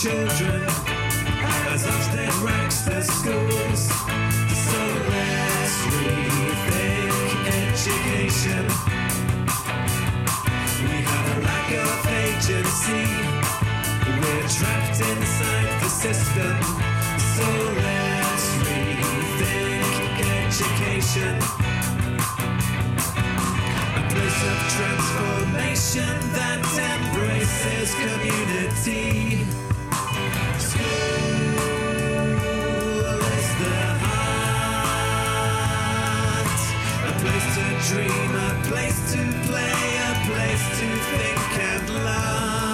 children as Ofsted ranks the schools. So let's rethink education We have a lack of agency. We're trapped inside the system. So let's rethink education. A place of transformation that embraces community. Dream, a place to play, a place to think and love.